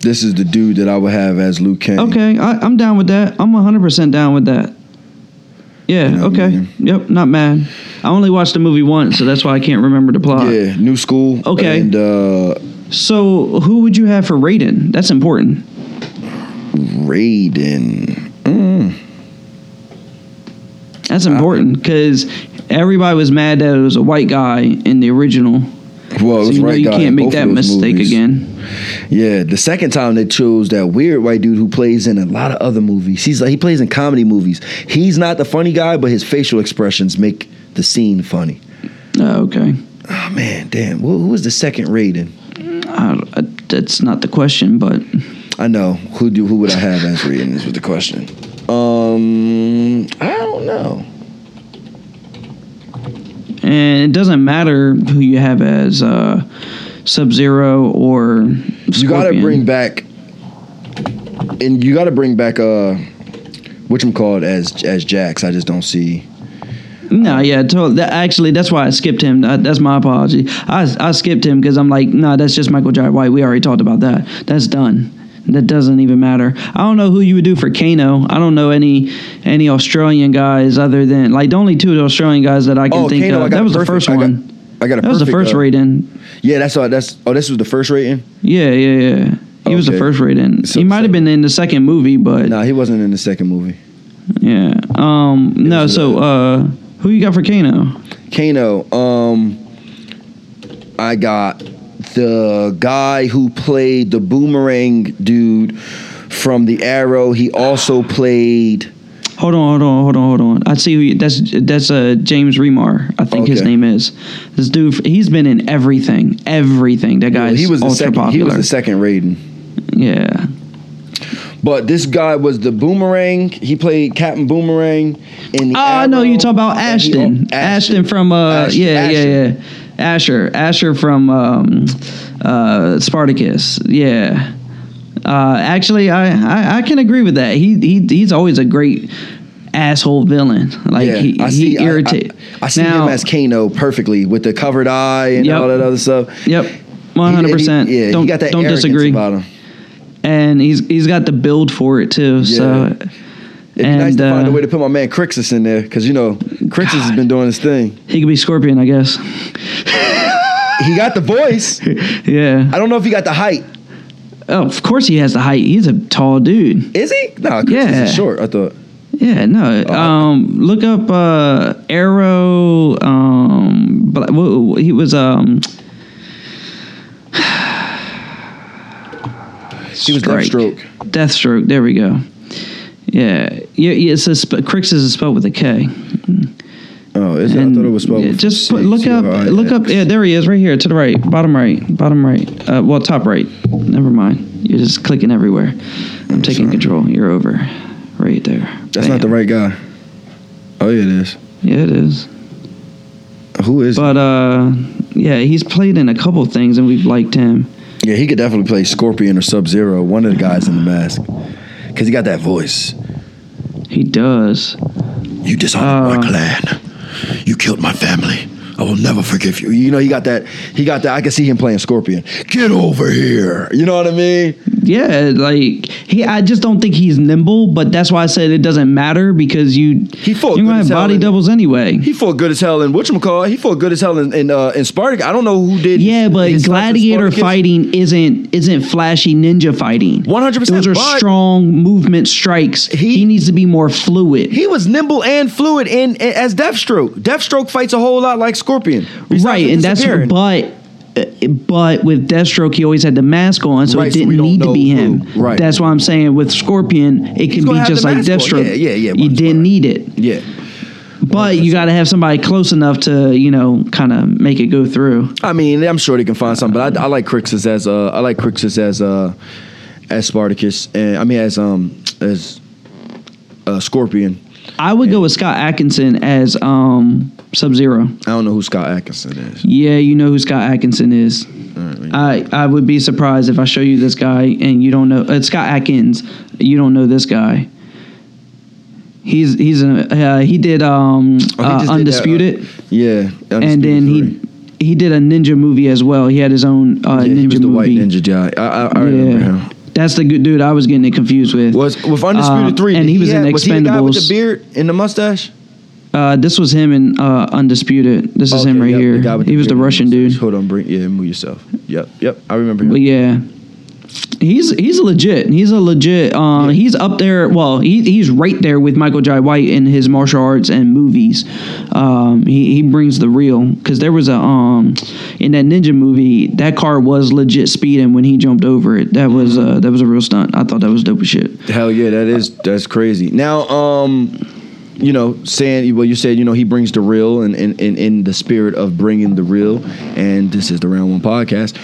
this is the dude that I would have as Liu Kang. Okay, I, I'm down with that. I'm 100% down with that. Yeah, You know what I okay. mean? Yep, not mad. I only watched the movie once, so that's why I can't remember the plot. Yeah, new school. Okay. And uh So, who would you have for Raiden? That's important. Raiden. Mm. That's important because everybody was mad that it was a white guy in the original. Well, it So you know you can't make that mistake movies. again. Yeah, the second time they chose that weird white dude who plays in a lot of other movies. He's like he plays in comedy movies. He's not the funny guy, but his facial expressions make the scene funny. Oh, okay. Oh man, damn. Who, who was the second Raiden? I, I, that's not the question, but I know. Who do who would I have as Raiden? This with the question. Um, I don't know. And it doesn't matter who you have as uh, Sub Zero or You got to bring back, and you got to bring back uh, which I'm called as as Jax. I just don't see. No, yeah, totally. That, actually, that's why I skipped him. That, that's my apology. I, I skipped him because I'm like, nah, that's just Michael Jai White. We already talked about that. That's done. That doesn't even matter. I don't know who you would do for Kano. I don't know any any Australian guys other than like the only two Australian guys that I can Oh, think Kano, of. That was the first I got- one. I got a That was the first uh, rating. Yeah, that's all. That's oh, this was the first rating. Yeah, yeah, yeah. He was the first rating. So- he might have been in the second movie, but Nah, he wasn't in the second movie. Yeah. Um. No. was, So, uh, who you got for Kano? Kano. Um, I got the guy who played the boomerang dude from the Arrow. He also played. Hold on, hold on, hold on, hold on. I see who you, that's. That's uh, James Remar. I think his name is. This dude. He's been in everything. Everything. That guy's he was the ultra second. popular. He was the second rating. yeah. But this guy was the boomerang. He played Captain Boomerang in the. Oh, I know you talk about and he- Ashton. Ashton from uh Ash- yeah Ashur. yeah yeah Ashur Ashur from um uh Spartacus yeah. Uh, actually, I, I I can agree with that. He he he's always a great asshole villain. Like Yeah, he I see. he I- irritate. I, I see now, him as Kano perfectly with the covered eye and Yep. all that other stuff. Yep, one hundred percent. Yeah, Don't he got that don't disagree. about him. And he's he's got the build for it too. So It'd be nice And, to find a uh, way to put my man Crixus in there because you know Crixus has been doing his thing. he could be Scorpion, I guess. He got the voice. yeah. I don't know if he got the height. Oh, of course he has the height. He's a tall dude. Is he? No, Crixus Yeah. is short. I thought. Yeah, no. Oh, Um, look up uh, Arrow. Um, but he was um. He was Deathstroke. Deathstroke. There we go. Yeah, yeah. yeah it's a sp- Crix is spelled with a K. Oh, is it? I thought it was spelled. yeah, with just put, look up. Look up. Yeah, there he is, right here to the right, bottom right, bottom right. Uh, well, top right. Never mind. You're just clicking everywhere. I'm taking sorry. control. You're over, right there. That's not the right guy. Oh, yeah, it is. Yeah, it is. Who is? But uh, yeah, he's played in a couple things, and we've liked him. yeah, he could definitely play Scorpion or Sub Zero. One of the guys in the mask, because he got that voice. He does. You dishonored Uh, my clan. You killed my family. I will never forgive you. You know, he got that. He got that. I can see him playing Scorpion. Get over here. You know what I mean? Yeah, like he. I just don't think he's nimble, but that's why I said it doesn't matter because you. He fought good have body in- doubles anyway. He fought good as hell in whatchamacallit. He fought good as hell in in, uh, in Spartacus. I don't know who did. Yeah, but gladiator fighting isn't isn't flashy ninja fighting. 100%, Those are but- strong movement strikes. He- He, needs to be more fluid. He was nimble and fluid in, in as Deathstroke. Deathstroke fights a whole lot like Scorpion. Besides right, and that's disappearing. but. uh, But with Deathstroke, he always had the mask on, so Right, it didn't don't need to know be who. him. Right. That's why I'm saying with Scorpion, it can be just like mask on. Deathstroke. Yeah, yeah, yeah, You didn't more. need it, yeah. but you got to have somebody close enough to you know kind of make it go through. I mean, I'm sure they can find something, but I, I like Crixus as uh, I like Crixus as uh, as Spartacus, and I mean as um as uh, Scorpion. I would go with Scott Atkinson as um, Sub Zero. I don't know who Scott Atkinson is. Yeah, you know who Scott Atkinson is. All right, wait. I, I would be surprised if I show you this guy and you don't know it's Scott Adkins. You don't know this guy. He's he's a uh, he did um Oh, he just did uh, that, uh, Undisputed yeah, and then he he did a ninja movie as well. He had his own uh, yeah, ninja he was the white ninja guy. I, I, I remember yeah, him. That's the good dude. I was getting it confused with. Was with Undisputed Uh, Three, and did he was in have- Was he the guy with the beard and the mustache? Uh, this was him in uh, Undisputed. This is him right yep, here. he was the Russian dude. Hold on, bring yeah, move yourself. Yep, yep. I remember him. But yeah, he's he's legit. He's a legit. Uh, He's up there. Well, he, he's right there with Michael Jai White in his martial arts and movies. Um, he he brings the real because there was a um in that ninja movie that car was legit speeding when he jumped over it. That was uh that was a real stunt. I thought that was dope as shit. Hell yeah, that is that's crazy. Now, um, you know, saying well, you said you know he brings the real and in in in the spirit of bringing the real, and this is the Round One podcast.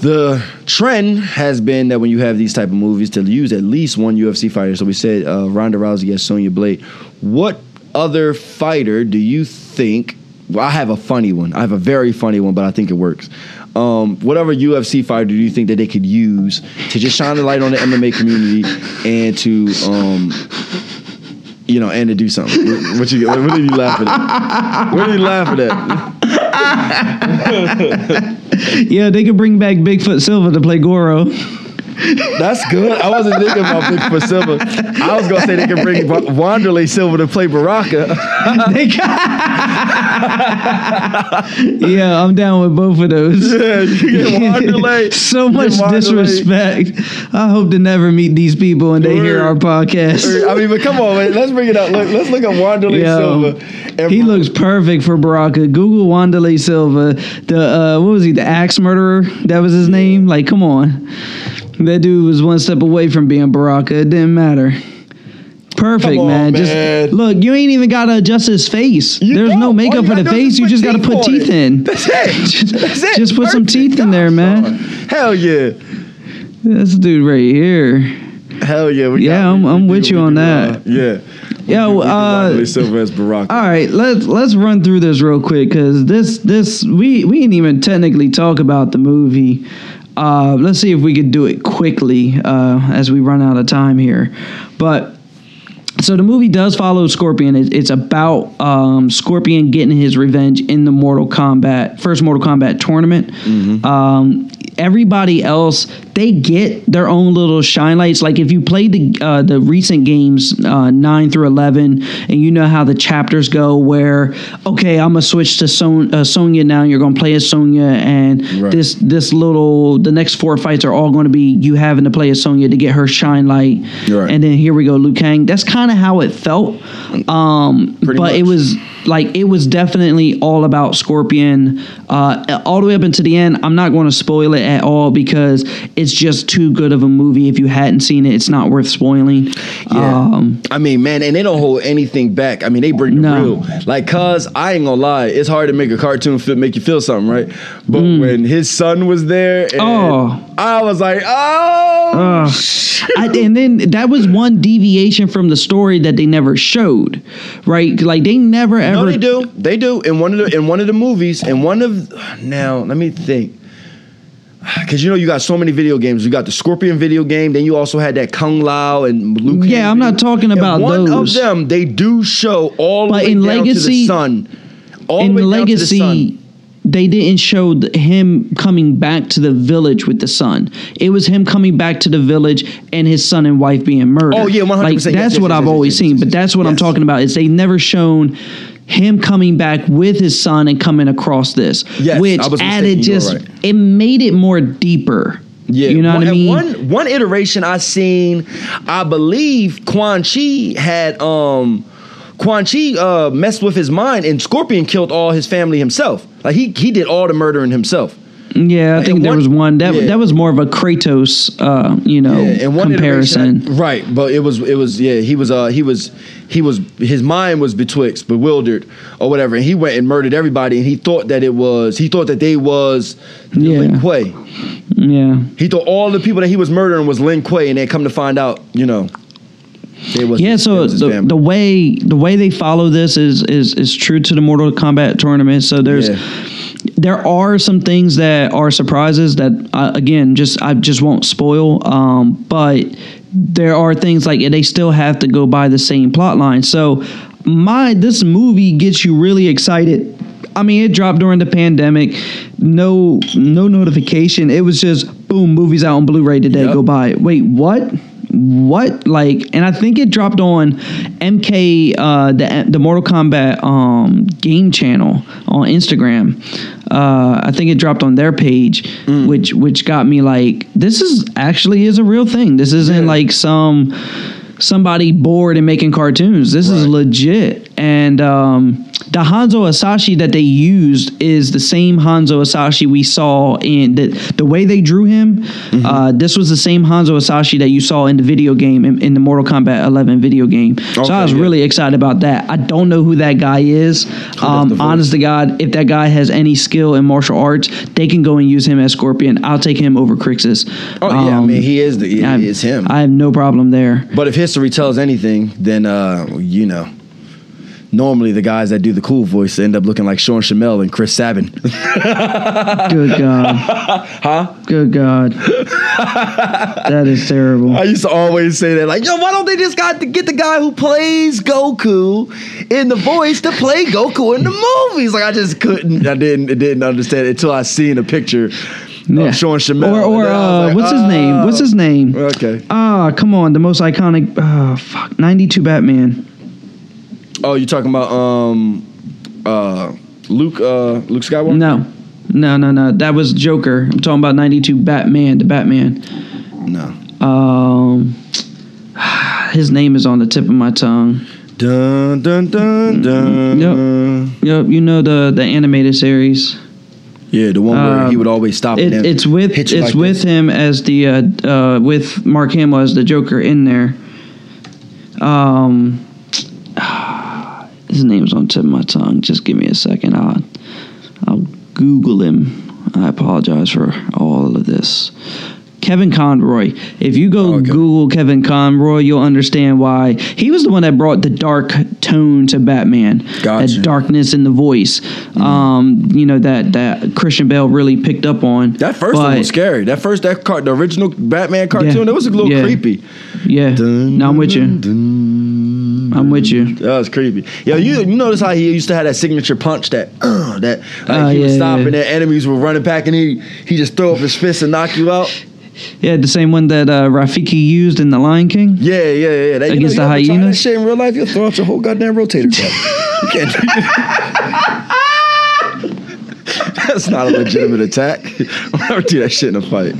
The trend has been that when you have these type of movies to use at least one UFC fighter. So we said uh, Ronda Rousey as Sonya Blade. What other fighter do you think? Well, I have a funny one. I have a very funny one, but I think it works. Um, whatever UFC fighter do you think that they could use to just shine the light on the MMA community and to, um, you know, and to do something? What you? What are you laughing at? What are you laughing at? Yeah, they could bring back Bigfoot Silva to play Goro. That's good. I wasn't thinking about Bigfoot Silva. I was gonna say they can bring Wa- Wanderlei Silva to play Baraka. Yeah, I'm down with both of those. yeah, so much disrespect. I hope to never meet these people and they hear our podcast. I mean, but come on, man. Let's bring it up. Look, let's look at Silva. And he looks perfect for Baraka. Google Wanderlei Silva. The uh, what was he? The axe murderer. That was his name. Like, come on. That dude was one step away from being Baraka. It didn't matter. Perfect, on, man. man. Just look. You ain't even gotta adjust his face. You There's don't. no makeup for the face. You just gotta put teeth it. in. That's it. That's it. Just put some teeth in there, man. Hell yeah. This dude right here. Hell yeah. We Yeah, I'm- I'm with you on that. uh, yeah. Yo, We uh, as Baraka. All right, let's let's run through this real quick because this this we we didn't even technically talk about the movie. Uh, let's see if we could do it quickly uh, as we run out of time here. But so the movie does follow Scorpion. It, it's about um, Scorpion getting his revenge in the Mortal Kombat first Mortal Kombat tournament. Um, everybody else they get their own little shine lights. Like if you played the uh, the recent games uh, nine through eleven, and you know how the chapters go, where okay, I'm gonna switch to Son- uh, Sonya now. You're gonna play as Sonya, and Right. this this little the next four fights are all going to be you having to play as Sonya to get her shine light, Right. and then here we go, Liu Kang. That's kind of how it felt. Um, but it was like it was definitely all about Scorpion, uh, all the way up into the end. I'm not going to spoil it at all because it's just too good of a movie. If you hadn't seen it, it's not worth spoiling. Yeah. Um, I mean, man, and they don't hold anything back. I mean, they bring the No. real. Like, cause I ain't gonna lie, it's hard to make a cartoon fit make you feel something, right? But when his son was there, Mm. Oh. I was like, oh, Ugh. I, and then that was one deviation from the story that they never showed, right? Like they never ever. no, they do, they do. In one of the in one of the movies, in one of now, let me think. Cause you know you got so many video games. You got the Scorpion video game. Then you also had that Kung Lao and Kang Yeah, I'm not talking In about one those. of them, they do show all the But way in down to Legacy- the sun. All in the way down to the sun. They didn't show him coming back to the village with the son. It was him coming back to the village and his son and wife being murdered. Oh, yeah, 100%. Like that's yes, what yes, I've yes, always seen. But that's what I'm talking about. Is they never shown him coming back with his son and coming across this, Yes, which added mistaken. You were just right. it made it more deeper. Yeah, you know one, what I mean. One one iteration I seen, I believe Quan Chi had um Quan Chi uh messed with his mind and Scorpion killed all his family himself. Like he he did all the murdering himself. yeah, I think there one- was one that yeah. that was more of a Kratos, uh, you know, one comparison. Right? But it was it was yeah he was uh he was he was his mind was betwixt bewildered or whatever and he went and murdered everybody and he thought that it was he thought that they was Yeah. Lin Kuei. yeah. He thought all the people that he was murdering was Lin Kuei and they come to find out you know. It was yeah so the, the way the way they follow this is is is true to the mortal kombat tournament so there's Yeah. there are some things that are surprises that uh, again just i just won't spoil um but there are things like they still have to go by the same plot line so my this movie gets you really excited I mean, it dropped during the pandemic. No, no notification. It was just boom, movies out on Blu-ray today. Yep. Go buy it. Wait, what? What? Like, and I think it dropped on MK, uh, the the Mortal Kombat um, game channel on Instagram. Uh, I think it dropped on their page, Mm. which which got me like, this is actually is a real thing. This isn't Yeah. like some somebody bored and making cartoons. This is legit. And um, the Hanzo Hasashi that they used is the same Hanzo Hasashi we saw in the the way they drew him. Mm-hmm. Uh, this was the same Hanzo Hasashi that you saw in the video game in, in the Mortal Kombat 11 video game. so I was yeah. really excited about that. I don't know who that guy is. Um, honest to God, if that guy has any skill in martial arts, they can go and use him as Scorpion. I'll take him over Crixus. Oh yeah, I Um, mean he is the he I- is him. I have no problem there. but if history tells anything, then uh, you know, normally the guys that do the cool voice end up looking like Sean Schemmel and Chris Sabat. Good God. huh? Good God. that is terrible. I used to always say that, like, yo, why don't they just got to get the guy who plays Goku in the voice to play Goku in the movies? Like, I just couldn't, I didn't, I didn't understand it until I seen a picture Yeah. Sean Schemmel. Or, or And then I was uh, like, what's his name? What's his name? oh, Okay. Ah, come on, the most iconic. Oh, fuck, ninety-two Batman. Oh, you talking about um, uh, Luke? Uh, Luke Skywalker. No, no, no, no. That was Joker. I'm talking about ninety-two Batman. The Batman. No. Um, his name is on the tip of my tongue. Dun dun dun dun. Yep. Yep, you know the the animated series. Yeah, the one where Um, he would always stop. It, and it's with it's like with this. him as the uh, uh, with Mark Hamill as the Joker in there. Um, his name's on tip of my tongue. Just give me a second. I'll I'll Google him. I apologize for all of this. Kevin Conroy. If you go Okay. Google Kevin Conroy, you'll understand why he was the one that brought the dark tone to Batman. Gotcha. That darkness in the voice. Um, you know that that Christian Bale really picked up on. That first one was scary. That first that car, the original Batman cartoon, that was a little Yeah. creepy. Yeah. No, I'm with you. Dun, I'm with you. That was creepy. Yo, you you notice how he used to have that signature punch that uh, that like Oh, he yeah, stop yeah. and their enemies were running back and he he just throw up his fist and knock you out. Yeah, the same one that uh, Rafiki used in The Lion King. Yeah, yeah, yeah. That, Against you the know, you try hyenas? That shit in real life, you'll throw out your whole goddamn rotator cuff. you can't. That's not a legitimate attack. I'll never do that shit in a fight.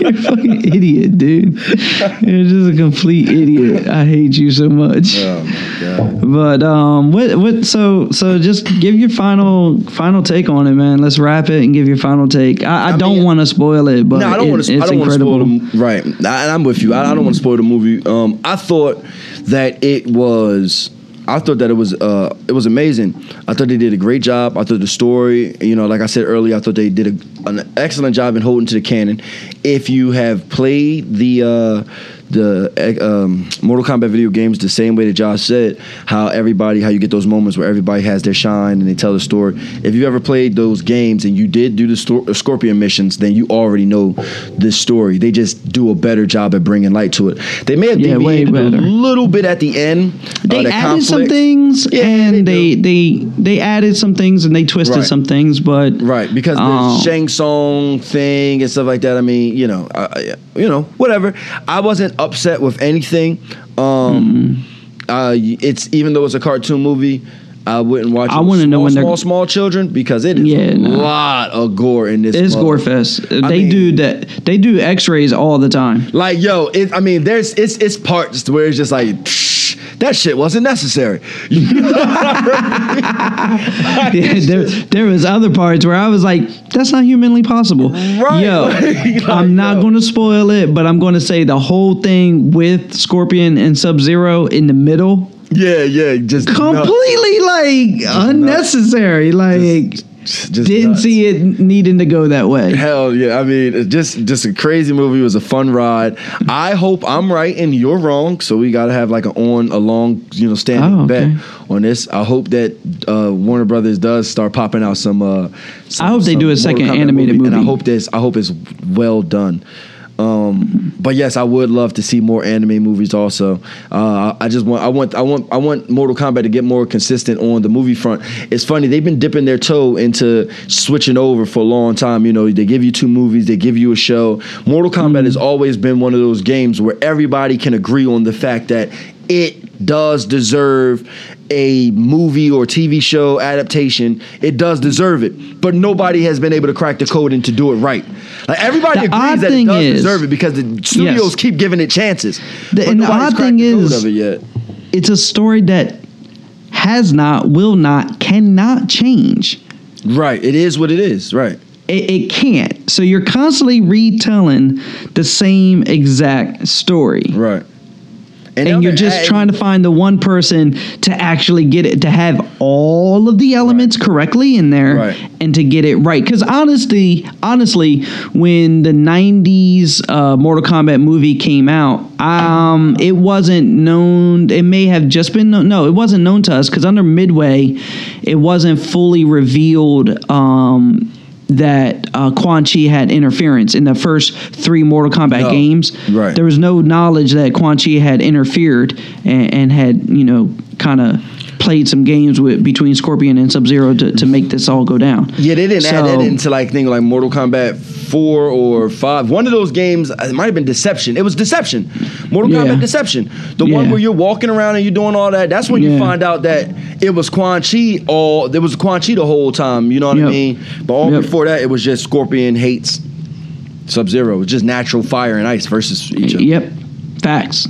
You're a fucking idiot, dude. You're just a complete idiot. I hate you so much. Oh my god. But um, what what? So so just give your final final take on it, man. Let's wrap it and give your final take. I, I, I don't mean- want to spoil it, but No, I don't it- want to. I it's don't want to spoil incredible. the right. I, I'm with you. I, I don't want to spoil the movie. Um, I thought that it was. I thought that it was. Uh, it was amazing. I thought they did a great job. I thought the story. You know, like I said earlier, I thought they did a, an excellent job in holding to the canon. If you have played the. Uh, the um, Mortal Kombat video games the same way that Josh said, how everybody, how you get those moments where everybody has their shine and they tell the story. If you ever played those games and you did do the sto- uh, Scorpion missions, then you already know this story. They just do a better job at bringing light to it. They may have Yeah, deviated a little bit at the end. uh, They the added some things, Yeah, and they they, they they added some things, and they twisted Right. some things, but Right, because Um, the Shang Tsung thing and stuff like that. I mean, you know, I- you know, whatever. I wasn't upset with anything. Um, uh, it's even though it's a cartoon movie, I wouldn't watch. I it with wanna know small, when they're- small, small children because it is Yeah, a no. lot of gore in this. it's gore fest. They mean- do that. They do X-rays all the time. Like yo, it, I mean, there's it's it's parts where it's just like. "Psh, That shit wasn't necessary. Yeah, there, there was other parts where I was like, "That's not humanly possible." Right. Yo, Like, I'm not yo. to spoil it, but I'm going to say the whole thing with Scorpion and Sub Zero in the middle, yeah, yeah, just nuts. completely like unnecessary. Like, Just didn't nuts. see it needing to go that way. Hell yeah! I mean, just just a crazy movie. It was a fun ride. I hope I'm right and you're wrong. So we got to have like an on a long you know standing Oh, okay. bet on this. I hope that uh, Warner Brothers does start popping out some. Uh, some I hope they do a second animated and I hope this. I hope it's well done. Um, but yes, I would love to see more anime movies. Also, uh, I just want, I want, I want, I want Mortal Kombat to get more consistent on the movie front. It's funny they've been dipping their toe into switching over for a long time. You know, they give you two movies, they give you a show. Mortal Kombat has always been one of those games where everybody can agree on the fact that it does deserve a movie or TV show adaptation. It does deserve it, but nobody has been able to crack the code and to do it right. Like everybody The agrees that it does is- deserve it because the studios keep giving it chances. The- but and the odd thing the is- it. It's a story that has not, will not, cannot change. Right, it is what it is. Right. It, it can't. So you're constantly retelling the same exact story. Right. And you're just trying to find the one person to actually get it to have all of the elements correctly in there Right. and to get it right. Because honestly honestly when the 90s uh, mortal kombat movie came out um, it wasn't known it may have just been known no it wasn't known to us because under midway it wasn't fully revealed um, that uh, Quan Chi had interference in the first three Mortal Kombat No. games. Right. There was no knowledge that Quan Chi had interfered and, and had, you know, kind of played some games with between Scorpion and Sub Zero to, to make this all go down. Yeah, they didn't add that into like thing like Mortal Kombat four or five. One of those games, it might have been Deception. It was Deception, Mortal Yeah. Kombat Deception. The one where you're walking around and you're doing all that. That's when you find out that it was Quan Chi. All there was Quan Chi the whole time. You know what I mean? But all Yep. before that, it was just Scorpion hates Sub Zero. It was just natural fire and ice versus each other. Yep. Facts.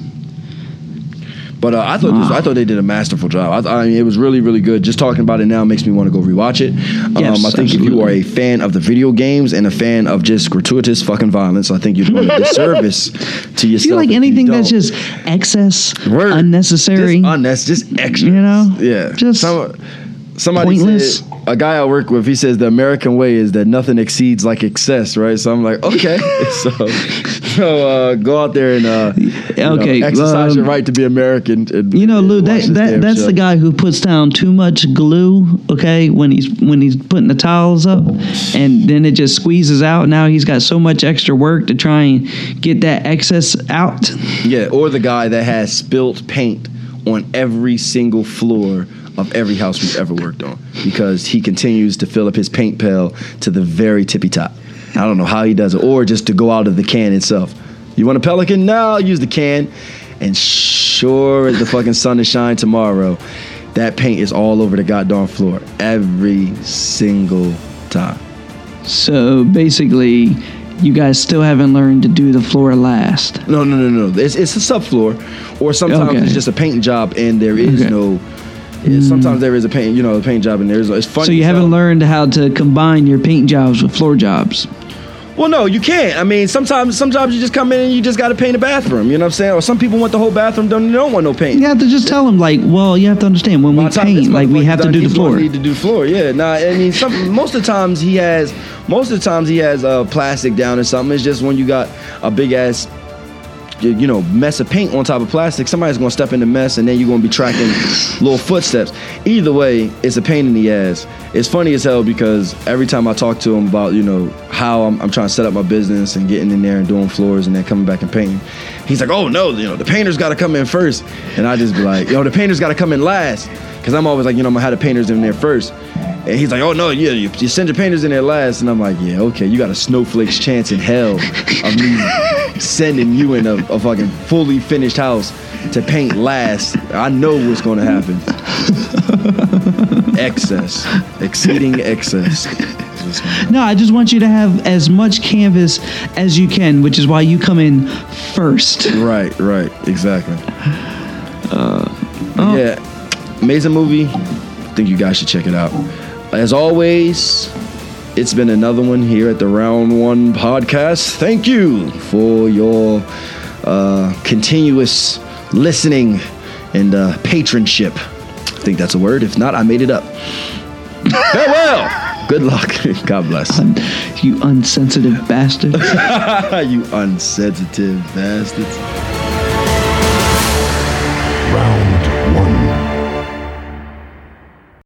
But uh, I thought this, I thought they did a masterful job. I, th- I mean, it was really really good. Just talking about it now makes me want to go rewatch it. Yes, um, I think if you are a fan of the video games and a fan of just gratuitous fucking violence, I think you're doing a disservice to yourself. I feel like if you anything that's just excess, Word. unnecessary. just unnecessary, just extra. You know? yeah. Just Some, somebody pointless. said a guy I work with. He says the American way is that nothing exceeds like excess, right? So I'm like, okay, so so uh, go out there and uh, you know, Okay, exercise um, your right to be American. And, You know, Lou, that, that that's show. the guy who puts down too much glue, okay, when he's when he's putting the towels up and then it just squeezes out. Now he's got so much extra work to try and get that excess out. Yeah, or the guy that has spilt paint on every single floor of every house we've ever worked on because he continues to fill up his paint pail to the very tippy top. I don't know how he does it, or just to go out of the can itself. You want a pelican? No, I'll use the can. And sure as the fucking sun is shine tomorrow, that paint is all over the goddamn floor every single time. So basically, you guys still haven't learned to do the floor last. No, no, no, no. It's it's a subfloor, or sometimes Okay. it's just a paint job, and there is Okay. no. Yeah, sometimes there is a paint, you know, a paint job, and there's. It's funny. So you haven't learned how to combine your paint jobs with floor jobs. Well, no, you can't. I mean, sometimes some jobs you just come in and you just got to paint a bathroom. You know what I'm saying? Or some people want the whole bathroom done. They don't want no paint. You have to just tell them like, well, you have to understand when we By the time paint, like we have to do the floor. Need to do the floor. Yeah. Nah. I mean, some most of the times he has. Most of the times he has uh, plastic down or something. It's just when you got a big ass. You know, mess of paint on top of plastic. Somebody's gonna step in the mess, and then you're gonna be tracking little footsteps. Either way, it's a pain in the ass. It's funny as hell because every time I talk to him about you know how I'm, I'm trying to set up my business and getting in there and doing floors and then coming back and painting, he's like, "Oh no, you know the painters got to come in first. and I just be like, "Yo, the painters got to come in last," because I'm always like, you know, I'm gonna have the painters in there first. And he's like, "Oh no, yeah, you, you send your painters in there last," and I'm like, "Yeah, okay, you got a snowflake's chance in hell of me sending you in a, a fucking fully finished house to paint last. I know what's gonna happen. excess, exceeding excess. No, I just want you to have as much canvas as you can, which is why you come in first. Right, right, exactly. Uh, oh. Yeah, amazing movie. I think you guys should check it out. As always, it's been another one here at the Round One podcast. Thank you for your uh, continuous listening and uh, patronship. I think that's a word. If not, I made it up. Farewell. Good luck. God bless. You unsensitive bastards. you unsensitive bastards.